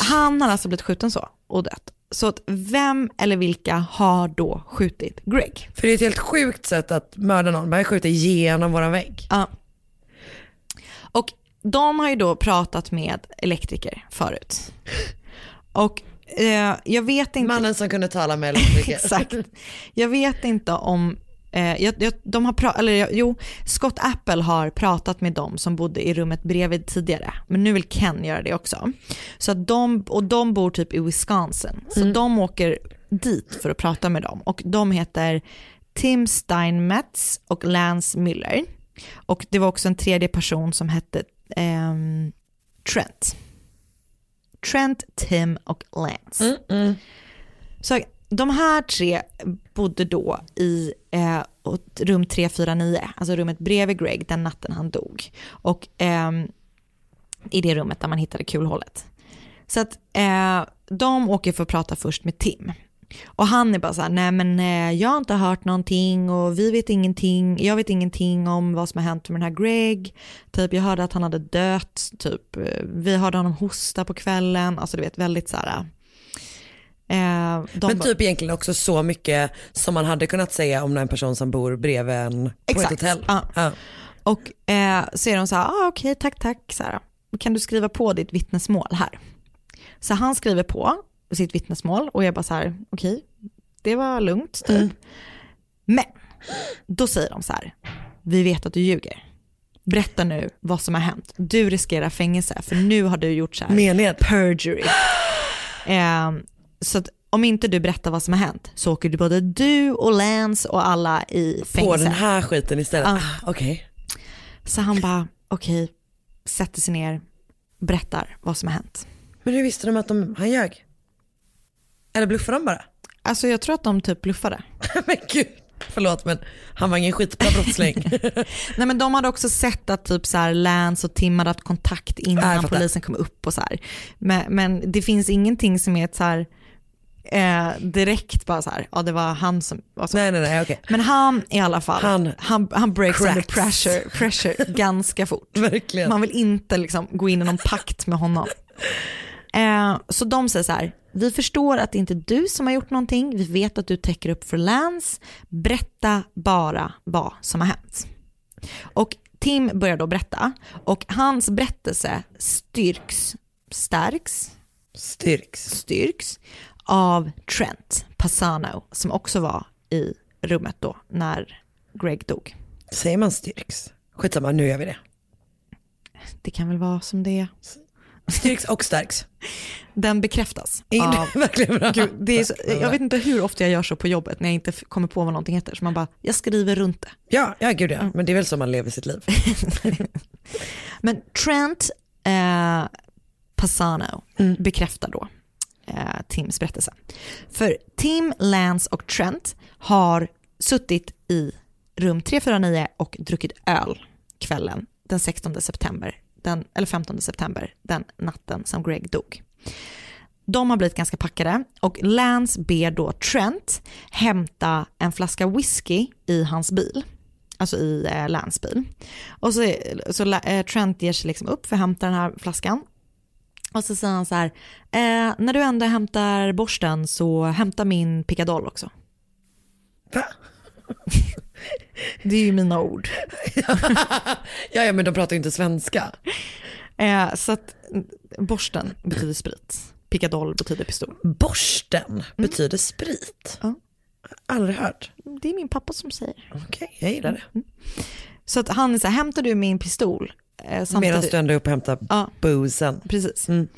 han har alltså blivit skjuten så och dött. Så att vem eller vilka har då skjutit Greg? För det är ett helt sjukt sätt att mörda någon. Man skjuter igenom våran vägg. Ja. Och de har ju då pratat med elektriker förut. Och eh, jag vet inte... Mannen som kunde tala med elektriker. Exakt. Jag vet inte om, eh, jag, jag, de har pra- eller, jo, Scott Apple har pratat med dem som bodde i rummet bredvid tidigare, men nu vill Ken göra det också. Så de, och de bor typ i Wisconsin, så de åker dit för att prata med dem och de heter Tim Steinmetz och Lance Miller. Och det var också en tredje person som hette ehm, Trent. Trent, Tim och Lance. Så de här tre bodde då i eh, rum 349, alltså rummet bredvid Greg den natten han dog. Och eh, i det rummet där man hittade kulhålet. Så att eh, de åker för att prata först med Tim. Och han är bara så här, nej men eh, jag har inte hört någonting och vi vet ingenting, jag vet ingenting om vad som har hänt med den här Greg. Typ jag hörde att han hade dött, typ eh, vi hörde honom hosta på kvällen, alltså du vet väldigt så här. Eh, Men typ egentligen också så mycket som man hade kunnat säga om en person som bor bredvid en på Exakt. ett hotell. Ja. Ja. Och eh, så är de så här, ah, okej tack tack, så här, kan du skriva på ditt vittnesmål här? Så han skriver på sitt vittnesmål och jag bara så här, okej, det var lugnt typ. Men då säger de så här, vi vet att du ljuger. Berätta nu vad som har hänt. Du riskerar fängelse för nu har du gjort så här Mened. perjury. Eh, så att om inte du berättar vad som har hänt så åker du både du och Lance och alla i På fängelse. den här skiten istället. Ja. Ah, Okej. Så han bara, okej, sätter sig ner, berättar vad som har hänt. Men hur visste de att de, han ljög? Eller bluffade de bara? Alltså jag tror att de typ bluffade. men gud, förlåt men han var ingen skitbra brottsling. Nej men de hade också sett att typ så här Lance och Tim hade haft kontakt innan polisen kom upp och så här. Men, men det finns ingenting som är ett så här eh, direkt bara så här, ja det var han som var så. nej nej nej okej. Men han i alla fall, Han han, han, breaks under cracks. pressure, pressure ganska fort. Verkligen. Man vill inte liksom gå in i någon pakt med honom. Eh, så de säger så här, vi förstår att det inte är du som har gjort någonting, vi vet att du täcker upp för Lance, berätta bara vad som har hänt. Och Tim börjar då berätta och hans berättelse styrks, stärks, Styrks. styrks av Trent Passano som också var i rummet då när Greg dog. Säger man styrks? Skitsamma, nu gör vi det. Det kan väl vara som det är. Styrks och stärks. Den bekräftas Ingen, av verkligen bra. Gud, det är så, jag vet inte hur ofta jag gör så på jobbet när jag inte kommer på vad någonting heter. Så man bara, jag skriver runt det. Ja, ja gud ja. Men det är väl så man lever sitt liv. Men Trent eh, Passano bekräftar då eh, Tims berättelse. För Tim, Lance och Trent har suttit i rum 349 och druckit öl kvällen den 16 september, den, eller 15 september, den natten som Greg dog. De har blivit ganska packade och Lance ber då Trent hämta en flaska whisky i hans bil. Alltså i eh, Lance bil. Och så, så eh, Trent ger sig liksom upp för att hämta den här flaskan. Och så säger han så här, eh, när du ändå hämtar borsten så hämta min pickadoll också. Va? Det är ju mina ord. Ja, ja men de pratar ju inte svenska. Eh, så att mm, borsten betyder sprit, pickadoll betyder pistol. Borsten betyder sprit. Ja. Aldrig hört. Det är min pappa som säger. Okej, jag gillar det. Så att han är så här, hämtar du min pistol? Eh, samtidigt- Medan du ändå är uppe och hämtar Ja. boozen. Precis. Mm.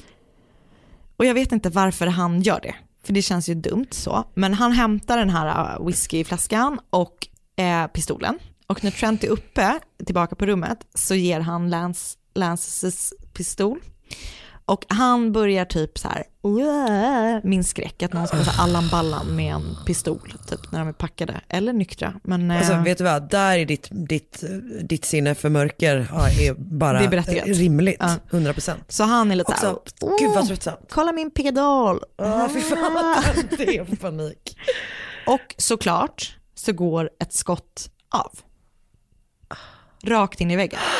Och jag vet inte varför han gör det, för det känns ju dumt så. Men han hämtar den här uh, whiskyflaskan och eh, pistolen. Och när Trent är uppe, tillbaka på rummet, så ger han Lance, Lances pistol. Och han börjar typ så här, min skräck att någon ska säga Allan Ballan med en pistol, typ när de är packade, eller nyktra. Men, Alltså vet du vad, där är ditt, ditt, ditt sinne för mörker ja, är bara Det är rimligt. Ja. 100%. så han är lite så här, Också, gud vad "Åh, tröttsamt. kolla min pickadoll. Åh fy fan vad det är för panik. Och såklart så går ett skott av. Rakt in i väggen.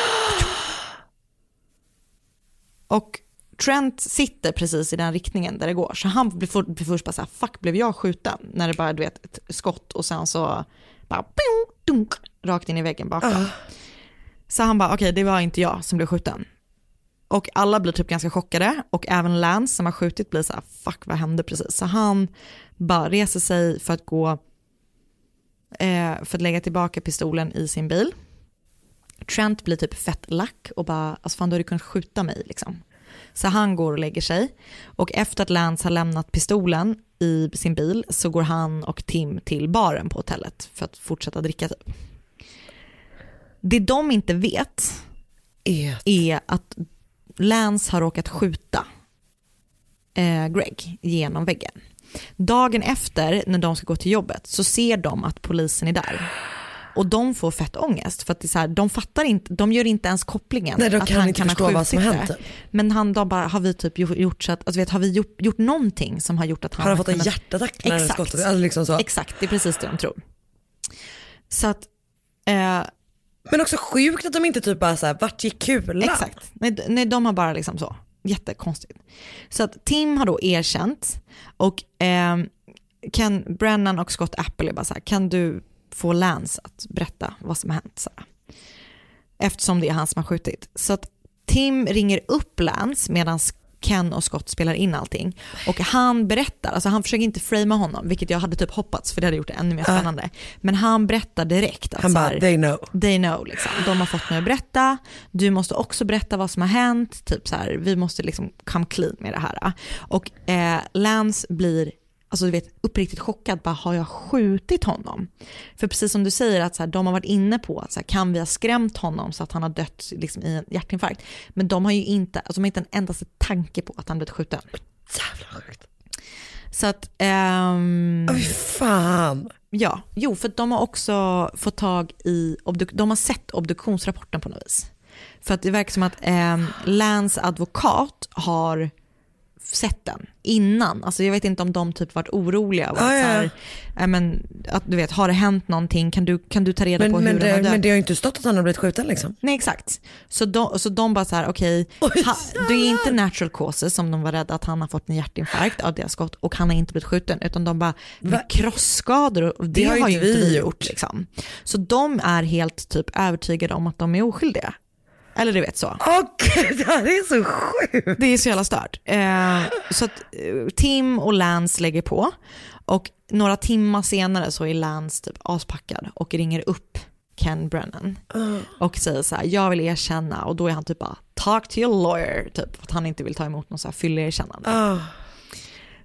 Och Trent sitter precis i den riktningen där det går. Så han blir, för, blir först bara så här, fuck blev jag skjuten? När det bara du vet ett skott och sen så bara ping, dunk, rakt in i väggen bakom. Så han bara, okej det var inte jag som blev skjuten. Och alla blir typ ganska chockade och även Lance som har skjutit blir så här, fuck vad hände precis? Så han bara reser sig för att gå, eh, för att lägga tillbaka pistolen i sin bil. Trent blir typ fett lack och bara, alltså fan du hade kunnat skjuta mig liksom. Så han går och lägger sig och efter att Lance har lämnat pistolen i sin bil så går han och Tim till baren på hotellet för att fortsätta dricka typ. Det de inte vet är att Lance har råkat skjuta eh, Greg genom väggen. Dagen efter när de ska gå till jobbet så ser de att polisen är där. Och de får fett ångest för att det är så här, de fattar inte, de gör inte ens kopplingen. Nej, de att kan han inte ha förstå vad som skjutit hänt. Men han, de bara, har vi typ gjort så att, alltså vet, har vi gjort, gjort någonting som har gjort att han Har han fått en kunnat- hjärtattack när Exakt. skottet, alltså liksom så. Exakt, det är precis det de tror. Så att, eh, Men också sjukt att de inte typ bara såhär, vart gick kulan? Exakt. Nej, nej, de har bara liksom så. Jättekonstigt. Så att Tim har då erkänt och eh, kan Brennan och Scott Apple är bara så här, kan du få Lance att berätta vad som har hänt? Så. Eftersom det är han som har skjutit. Så att Tim ringer upp Lance medan Ken och Scott spelar in allting. Och han berättar, alltså han försöker inte framea honom, vilket jag hade typ hoppats för det hade gjort det ännu mer spännande. Men han berättar direkt att Han bara, they know. They know liksom. De har fått mig att berätta, du måste också berätta vad som har hänt, typ så här, vi måste liksom come clean med det här. Och eh, Lance blir, alltså du vet, uppriktigt chockad, bara har jag skjutit honom? För precis som du säger, att så här, de har varit inne på att så här, kan vi ha skrämt honom så att han har dött liksom, i en hjärtinfarkt? Men de har ju inte, alltså, de har inte en endaste tanke på att han blivit skjuten. Jävla sjukt. Så att, ehm, Oj fan. Ja, jo för de har också fått tag i, de har sett obduktionsrapporten på något vis. För att det verkar som att eh, Lance advokat har sett den innan. Alltså jag vet inte om de typ varit oroliga. Och Ah, att, ja. här, eh, men, att du vet, har det hänt någonting? Kan du, kan du ta reda Men, på hur men, har det, dött? men det har ju inte stått att han har blivit skjuten liksom. Nej exakt. Så de, så de bara så här, okej, ha- det är inte natural causes som de var rädda att han har fått en hjärtinfarkt av deras skott och han har inte blivit skjuten utan de bara, men krosskador och det, har ju inte vi gjort. Liksom. Så de är helt typ övertygade om att de är oskyldiga. Eller du vet så. Åh gud, det här är så sjukt. Det är så jävla stört. Eh, så att eh, Tim och Lance lägger på och några timmar senare så är Lance typ aspackad och ringer upp Ken Brennan och säger så här, jag vill erkänna och då är han typ bara, talk to your lawyer, typ för att han inte vill ta emot någon så här fyllerkännande. Ah.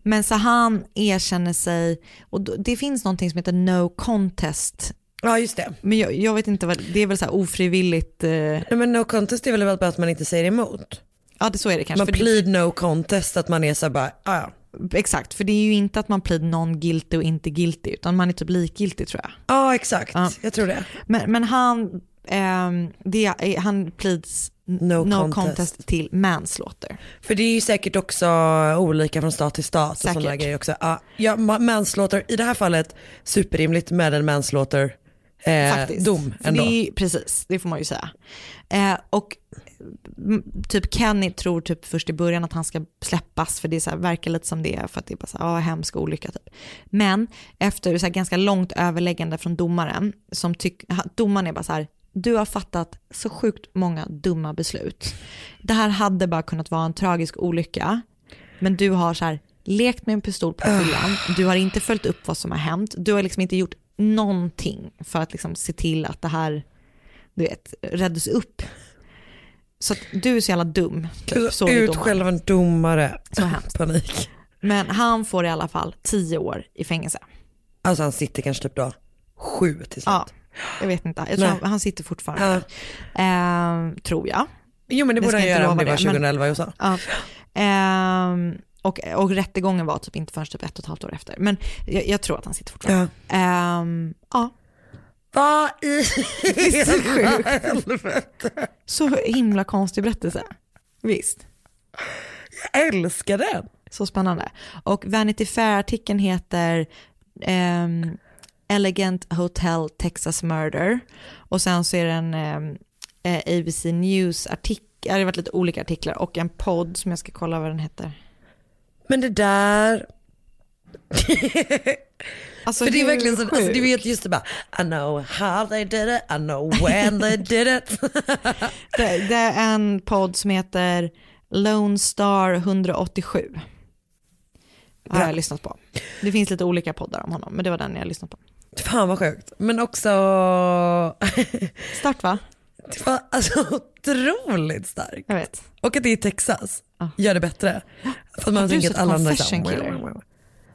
Men så han erkänner sig, och det finns någonting som heter no contest. Ja just det. Men jag, jag vet inte vad, det är väl så här ofrivilligt, eh, Nej, men no contest är väl bara att man inte säger emot. ja det så är det kanske. Man för det- plead no contest, att man är så här bara, ah, ja. Exakt, för det är ju inte att man plead non-guilty och inte guilty, utan man är typ likgiltig tror jag. Ja exakt, Ja. jag tror det. Men, men han, ehm, det, är- han pleads No, no, contest. contest. till manslaughter. För det är ju säkert också olika från stat till stat och Säkert. sådana grejer också. Ja, ja, ma- manslaughter, i det här fallet superrimligt med en manslaughter eh, dom ändå. Det är, precis, det får man ju säga. Eh, och mm, typ Kenny tror typ först i början att han ska släppas för det så här, verkar lite som det är för att det är bara så här, ah, hemsk olycka typ. Men efter så här, ganska långt överläggande från domaren som tyck, domaren är bara så här, du har fattat så sjukt många dumma beslut. Det här hade bara kunnat vara en tragisk olycka, men du har så här lekt med en pistol på fyllan, du har inte följt upp vad som har hänt, du har liksom inte gjort någonting för att liksom se till att det här, du vet, räddas upp. Så att du är så jävla dum. Typ, så är Ut domaren. själv en domare. Så hemskt. Panik. Men han får i alla fall tio år i fängelse. Alltså han sitter kanske typ då sju till slut. Ja, jag vet inte. Jag tror han, han sitter fortfarande. Ehm, tror jag. Jo men det borde han göra om det var det, men- 2011 i USA. Ja. Ehm, och, och rättegången var typ inte förrän typ ett och ett halvt år efter. Men jag, jag tror att han sitter fortfarande. Ehm, ja. Vad i sjukt. helvete? Så himla konstig berättelse. Visst. Jag älskar den. Så spännande. Och Vanity Fair-artikeln heter ehm, Elegant Hotel Texas Murder och sen så är det en eh, eh, ABC News-artikel, det har varit lite olika artiklar och en podd som jag ska kolla vad den heter. Men det där, Alltså, för det är verkligen så, alltså, du vet just det bara, I know how they did it, I know when they did it. det, det är en podd som heter Lone Star 187. Har jag lyssnat på. Det finns lite olika poddar om honom, men det var den jag lyssnade på. Fan vad sjukt. Men också, Start va? det var alltså otroligt starkt. Jag vet. Och att det är i Texas. Gör det bättre. För att man Har du sett alla andra Confession Killer? wow, wow, wow.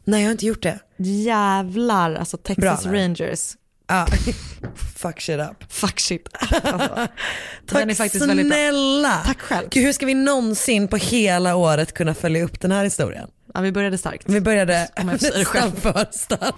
Nej jag har inte gjort det. Jävlar, alltså Texas Bra? Rangers. Ja. Fuck shit up. Fuck shit. Alltså, Tack snälla. Tack själv. Gud, hur ska vi någonsin på hela året kunna följa upp den här historien? Ja, vi började starkt. Vi började nästan själv. för starkt.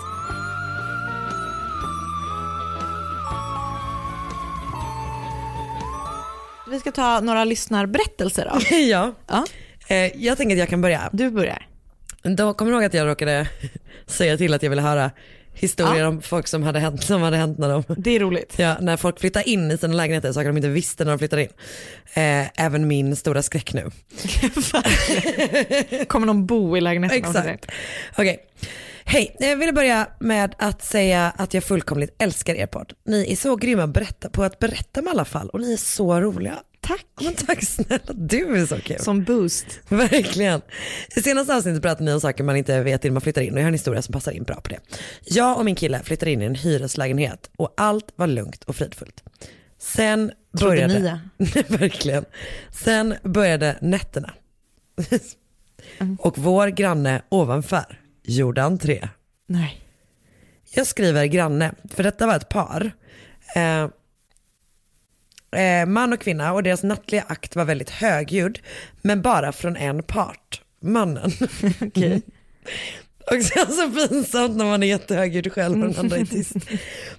Vi ska ta några lyssnarberättelser då. ja. Ja, Eh, jag tänker att jag kan börja. du börjar. Då kommer du ihåg att jag råkade säga till att jag ville höra historier Ja. om folk som hade hänt, som hade hänt när de Det är roligt. Ja, när folk flyttar in i sina lägenheter, saker de inte visste när de flyttar in. Eh, även min stora skräck nu. Kommer någon bo i lägenheten? Exakt. Okej. Hej, jag ville börja med att säga att jag fullkomligt älskar er podd. Ni är så grymma berätta, på att berätta med alla fall och ni är så roliga. Tack. Men tack snälla, du är så kul. Som boost. Verkligen. I senaste avsnittet pratade ni om saker man inte vet innan man flyttar in och jag har en historia som passar in bra på det. Jag och min kille flyttade in i en hyreslägenhet och allt var lugnt och fridfullt. Sen Trodde började... ni, ja. Verkligen. Sen började nätterna. Mm. och vår granne ovanför gjorde entré. Nej. Jag skriver granne, för detta var ett par. Eh, eh, man och kvinna och deras nattliga akt var väldigt högljudd, men bara från en part, mannen. Okej. Och sen så pinsamt när man är jättehögljudd själv och den andra är tyst.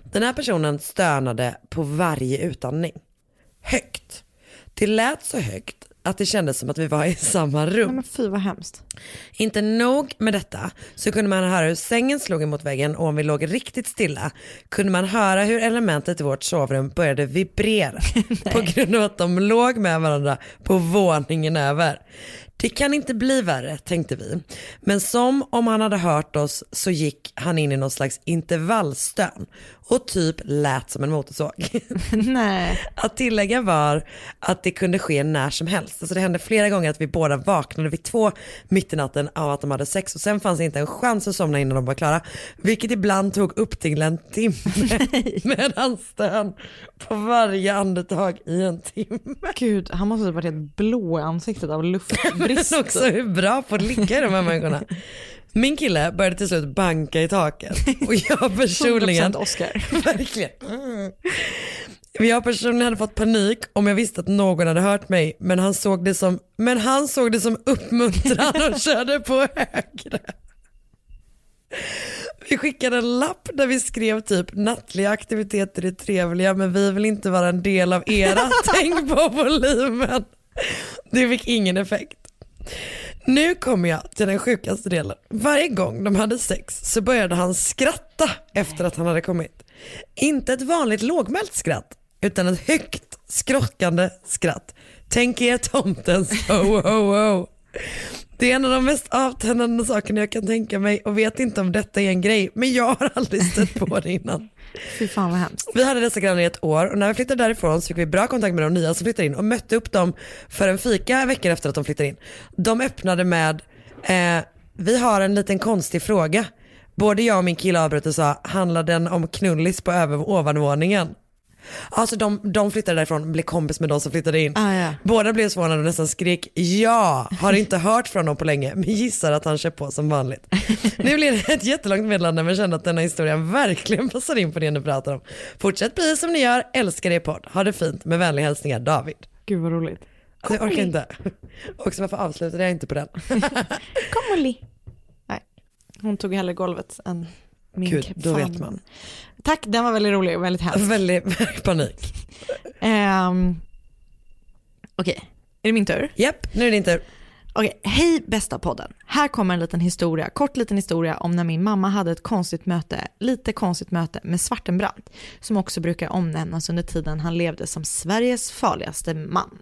Den här personen stönade på varje utandning. Högt. Det lät så högt att det kändes som att vi var i samma rum. Nej, men fy vad hemskt. Inte nog med detta så kunde man höra hur sängen slog emot väggen och om vi låg riktigt stilla kunde man höra hur elementet i vårt sovrum började vibrera på grund av att de låg med varandra på våningen över. Det kan inte bli värre tänkte vi. Men som om han hade hört oss så gick han in i någon slags intervallstön och typ lät som en motorsåg. Nej. Att tillägga var att det kunde ske när som helst. Alltså det hände flera gånger att vi båda vaknade vid två mitt i natten av att de hade sex och sen fanns det inte en chans att somna innan de var klara. Vilket ibland tog upp till en timme med en stön på varje andetag i en timme. Gud, han måste ha varit helt blå i ansiktet av luftbrist. Men också hur bra på att ligga de här människorna. Min kille började till slut banka i taket och jag personligen 100% Oscar. Verkligen. Jag personligen hade fått panik om jag visste att någon hade hört mig men han såg det som, men han såg det som uppmuntran och körde på högre. Vi skickade en lapp där vi skrev typ nattliga aktiviteter är trevliga men vi vill inte vara en del av era tänk på volymen. Det fick ingen effekt. Nu kommer jag till den sjukaste delen. Varje gång de hade sex så började han skratta efter att han hade kommit. Inte ett vanligt lågmält skratt, utan ett högt skrockande skratt. Tänk er tomtens ho ho ho. Det är en av de mest avtändande sakerna jag kan tänka mig och vet inte om detta är en grej, men jag har aldrig stött på det innan. Fy fan vad hemskt. Vi hade dessa grannar i ett år och när vi flyttade därifrån så fick vi bra kontakt med de nya som flyttade in och mötte upp dem för en fika veckor efter att de flyttade in. De öppnade med, eh, vi har en liten konstig fråga. Både jag och min kille avbröt och sa, handlar den om knullis på över ovanvåningen? Alltså de, de flyttade därifrån, blev kompis med de som flyttade in. Ah, ja. Båda blev förvånade och nästan skrek ja, har inte hört från honom på länge men gissar att han kör på som vanligt. Nu blir det ett jättelångt meddelande men känner att denna historia verkligen passar in på det ni pratar om. Fortsätt precis som ni gör, älskar er podd, ha det fint, med vänliga hälsningar David. Gud vad roligt. Alltså, jag orkar inte. Också varför avslutade jag inte på den? Kom Molly. Nej, hon tog hellre golvet än min Gud, då vet man. Tack, den var väldigt rolig och väldigt hemsk. Väldigt panik. Um, Okej, är det min tur? Japp, nu är det din tur. Okej, hej bästa podden. Här kommer en liten historia, kort liten historia om när min mamma hade ett konstigt möte, lite konstigt möte med Svartenbrandt, som också brukar omnämnas under tiden han levde som Sveriges farligaste man.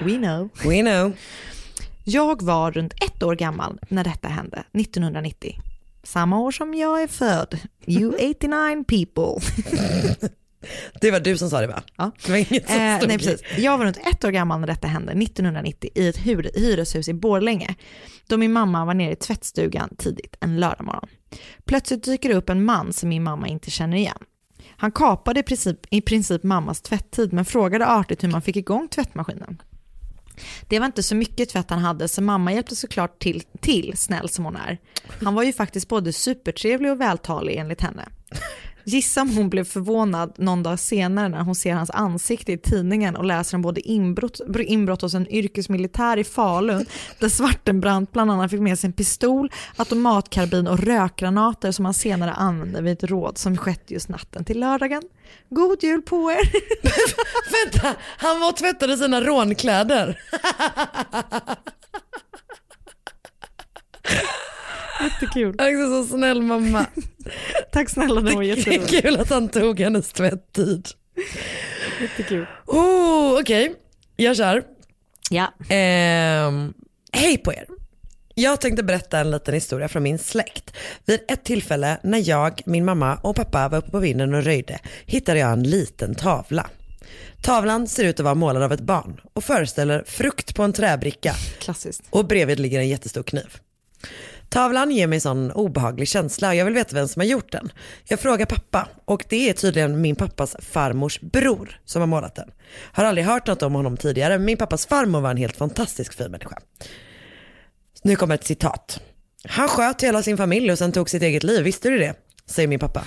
We know. We know. Jag var runt ett år gammal när detta hände, 1990. Samma år som jag är född. You 89 people. Det var du som sa det va? Ja. Det var inget som Eh, nej, precis. Jag var runt ett år gammal när detta hände, 1990, i ett hyr- hyreshus i Borlänge, då min mamma var nere i tvättstugan tidigt en lördagmorgon. Plötsligt dyker det upp en man som min mamma inte känner igen. Han kapade i princip, i princip mammas tvätttid, men frågade artigt hur man fick igång tvättmaskinen. Det var inte så mycket tvätt han hade, så mamma hjälpte såklart till, till snäll som hon är. Han var ju faktiskt både supertrevlig och vältalig enligt henne. Gissa om hon blev förvånad någon dag senare när hon ser hans ansikte i tidningen och läser om både inbrott, inbrott hos en yrkesmilitär i Falun där Svartenbrandt bland annat fick med sig en pistol, automatkarbin och rökgranater som han senare använde vid ett råd som skett just natten till lördagen. God jul på er! Vänta, han var och tvättade sina rånkläder. Jättekul. Också så snäll mamma. Tack snälla, det var Det är jätteroligt. kul att han tog hennes tvätttid. Jättekul. Oh, Okej, jag kör. Ja. Ehm, hej på er. Jag tänkte berätta en liten historia från min släkt. Vid ett tillfälle när jag, min mamma och pappa var uppe på vinden och röjde hittade jag en liten tavla. Tavlan ser ut att vara målad av ett barn och föreställer frukt på en träbricka Klassiskt. och bredvid ligger en jättestor kniv. Tavlan ger mig en sån obehaglig känsla och jag vill veta vem som har gjort den. Jag frågar pappa och det är tydligen min pappas farmors bror som har målat den. Har aldrig hört något om honom tidigare men min pappas farmor var en helt fantastisk fin människa. Nu kommer ett citat. Han sköt hela sin familj och sen tog sitt eget liv, visste du det? Säger min pappa.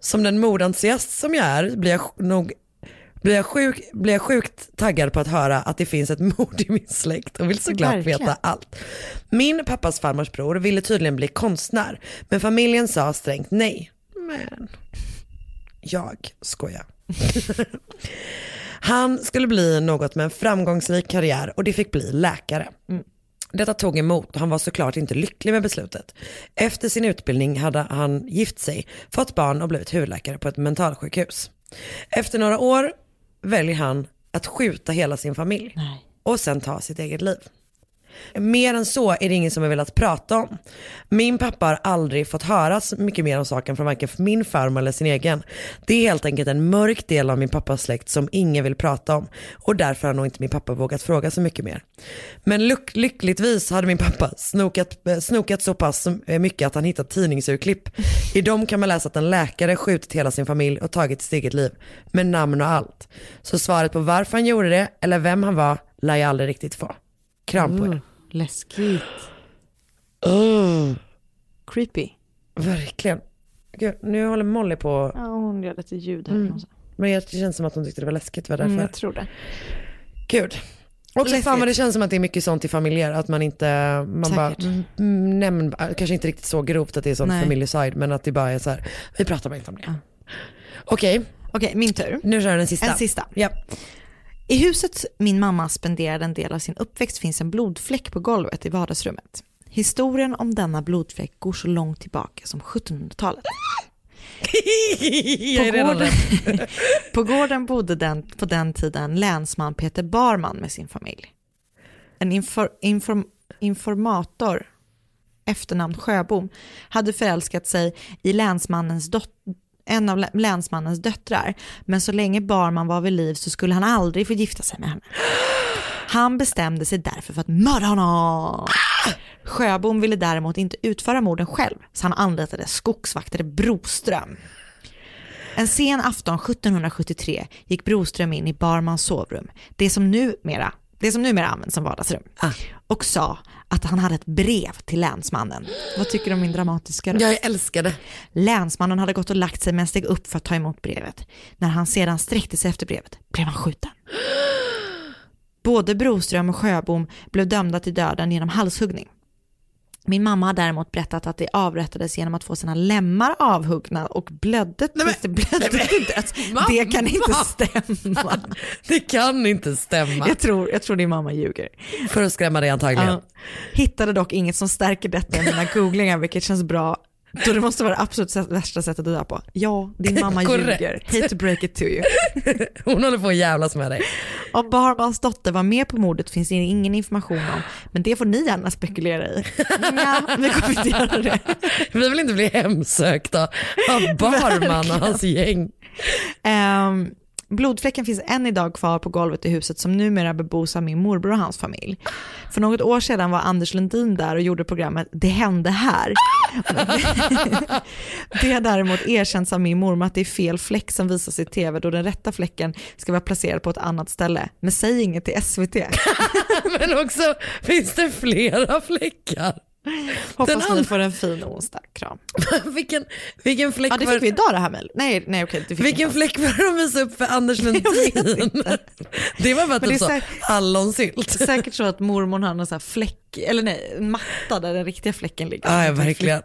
Som den mordentusiast som jag är blir jag nog blir jag, sjuk, blir jag sjukt taggad på att höra att det finns ett mord i min släkt och vill såklart Verkligen. veta allt. Min pappas farmors bror ville tydligen bli konstnär, men familjen sa strängt nej. Men jag skojar. Han skulle bli något med en framgångsrik karriär och det fick bli läkare. Detta tog emot och han var såklart inte lycklig med beslutet. Efter sin utbildning hade han gift sig, fått barn och blivit huvudläkare på ett mentalsjukhus. Efter några år väljer han att skjuta hela sin familj och sen ta sitt eget liv. Mer än så är det ingen som har velat prata om. Min pappa har aldrig fått höra så mycket mer om saken från varken min farmor eller sin egen. Det är helt enkelt en mörk del av min pappas släkt som ingen vill prata om och därför har nog inte min pappa vågat fråga så mycket mer. Men lyck- lyckligtvis hade min pappa snokat, eh, snokat så pass mycket att han hittat tidningsurklipp. I dem kan man läsa att en läkare skjutit hela sin familj och tagit sitt eget liv, med namn och allt. Så svaret på varför han gjorde det eller vem han var lär jag aldrig riktigt få. Kram på er. Läskigt. Oh, Creepy. verkligen. Gud, nu håller Molly på, Ja, hon gör lite ljud här. Mm. men det känns som att hon tyckte det var läskigt. Var därför. Mm, jag tror det. Gud. Också Läskigt. fan vad det känns som att det är mycket sånt i familjer, att man inte, man bara, Säkert. mm, mm, nej men kanske inte riktigt så grovt att det är sånt familjeside, men att det bara är så här, vi pratar bara inte om det. Okej, Okej, min tur. nu kör jag den sista. En sista. Ja. I huset min mamma spenderade en del av sin uppväxt finns en blodfläck på golvet i vardagsrummet. Historien om denna blodfläck går så långt tillbaka som 1700-talet. jag är På gården, på gården bodde den, på den tiden länsman Peter Barman med sin familj. En infor, inform, informator, efternamn Sjöbom, hade förälskat sig i länsmannens dot, en av länsmannens döttrar, men så länge Barman var vid liv så skulle han aldrig få gifta sig med henne. Han bestämde sig därför för att mörda honom. Sjöbom ville däremot inte utföra morden själv, så han anlitade skogsvaktare Broström. En sen afton 1773 gick Broström in i Barmans sovrum, det som numera, det som numera används som vardagsrum, Ah och sa att han hade ett brev till länsmannen. Vad tycker du om min dramatiska röst? Jag älskar det. Länsmannen hade gått och lagt sig men steg upp för att ta emot brevet. När han sedan sträckte sig efter brevet blev han skjuten. Både Broström och Sjöbom blev dömda till döden genom halshuggning. Min mamma har däremot berättat att det avrättades genom att få sina lemmar avhuggna och blödde tills det blödde till döds. Det kan inte stämma. Det kan inte stämma. Jag tror, jag tror din mamma ljuger. För att skrämma dig antagligen. Ja. Hittade dock inget som stärker detta i mina googlingar, vilket känns bra. Då det måste vara det absolut värsta sättet att dö på. Ja, din mamma ljuger. Hate to break it to you. Hon håller på att jävlas med dig. Om Barbans dotter var med på mordet finns det ingen information om, men det får ni gärna spekulera i. Ja, vi kommer inte göra det. Vi vill inte bli hemsökta av Barman och hans gäng. Ehm, blodfläcken finns än idag kvar på golvet i huset som numera bebos av min morbror och hans familj. För något år sedan var Anders Lundin där och gjorde programmet Det hände här. det har däremot erkänts av min mormor att det är fel fläck som visas i tv då den rätta fläcken ska vara placerad på ett annat ställe. Men säg inget till SVT. Men också finns det flera fläckar. Hoppas Den ni andra- får en fin onsdag. Kram. vilken, vilken fläck Ja, det var fick vi idag det här mejlet. Nej, nej okej. Fick Vilken inte fläck var de visade upp för Anders Lundin? Det var bara typ så säk- hallonsylt. Säkert så att mormor har någon så här fläck, eller nej, en matta där den riktiga fläcken ligger. Ja, kan verkligen.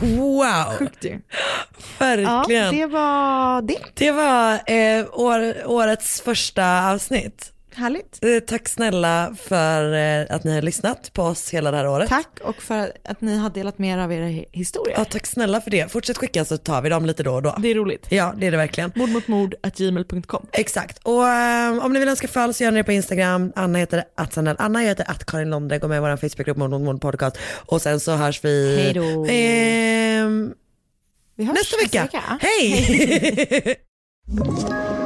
Wow, Sjukt ju. verkligen. Ja, det var det. Det var eh, år, årets första avsnitt. Härligt. Eh, tack snälla för eh, att ni har lyssnat på oss hela det här året. Tack och för att ni har delat med er av era hi- historier. Ja, tack snälla för det. Fortsätt skicka så tar vi dem lite då och då. Det är roligt. Ja, det är det verkligen. Mord mot mord at gmail.com. Exakt. Och eh, om ni vill önska fall så gör ni det på Instagram. Anna heter att Sandell Anna, jag heter att Karin Londre. Gå med i vår Facebookgrupp Mord mot mord podcast. Och sen så hörs vi Hej då. ehm, Vi hörs nästa vecka. Ja. Hej! Ett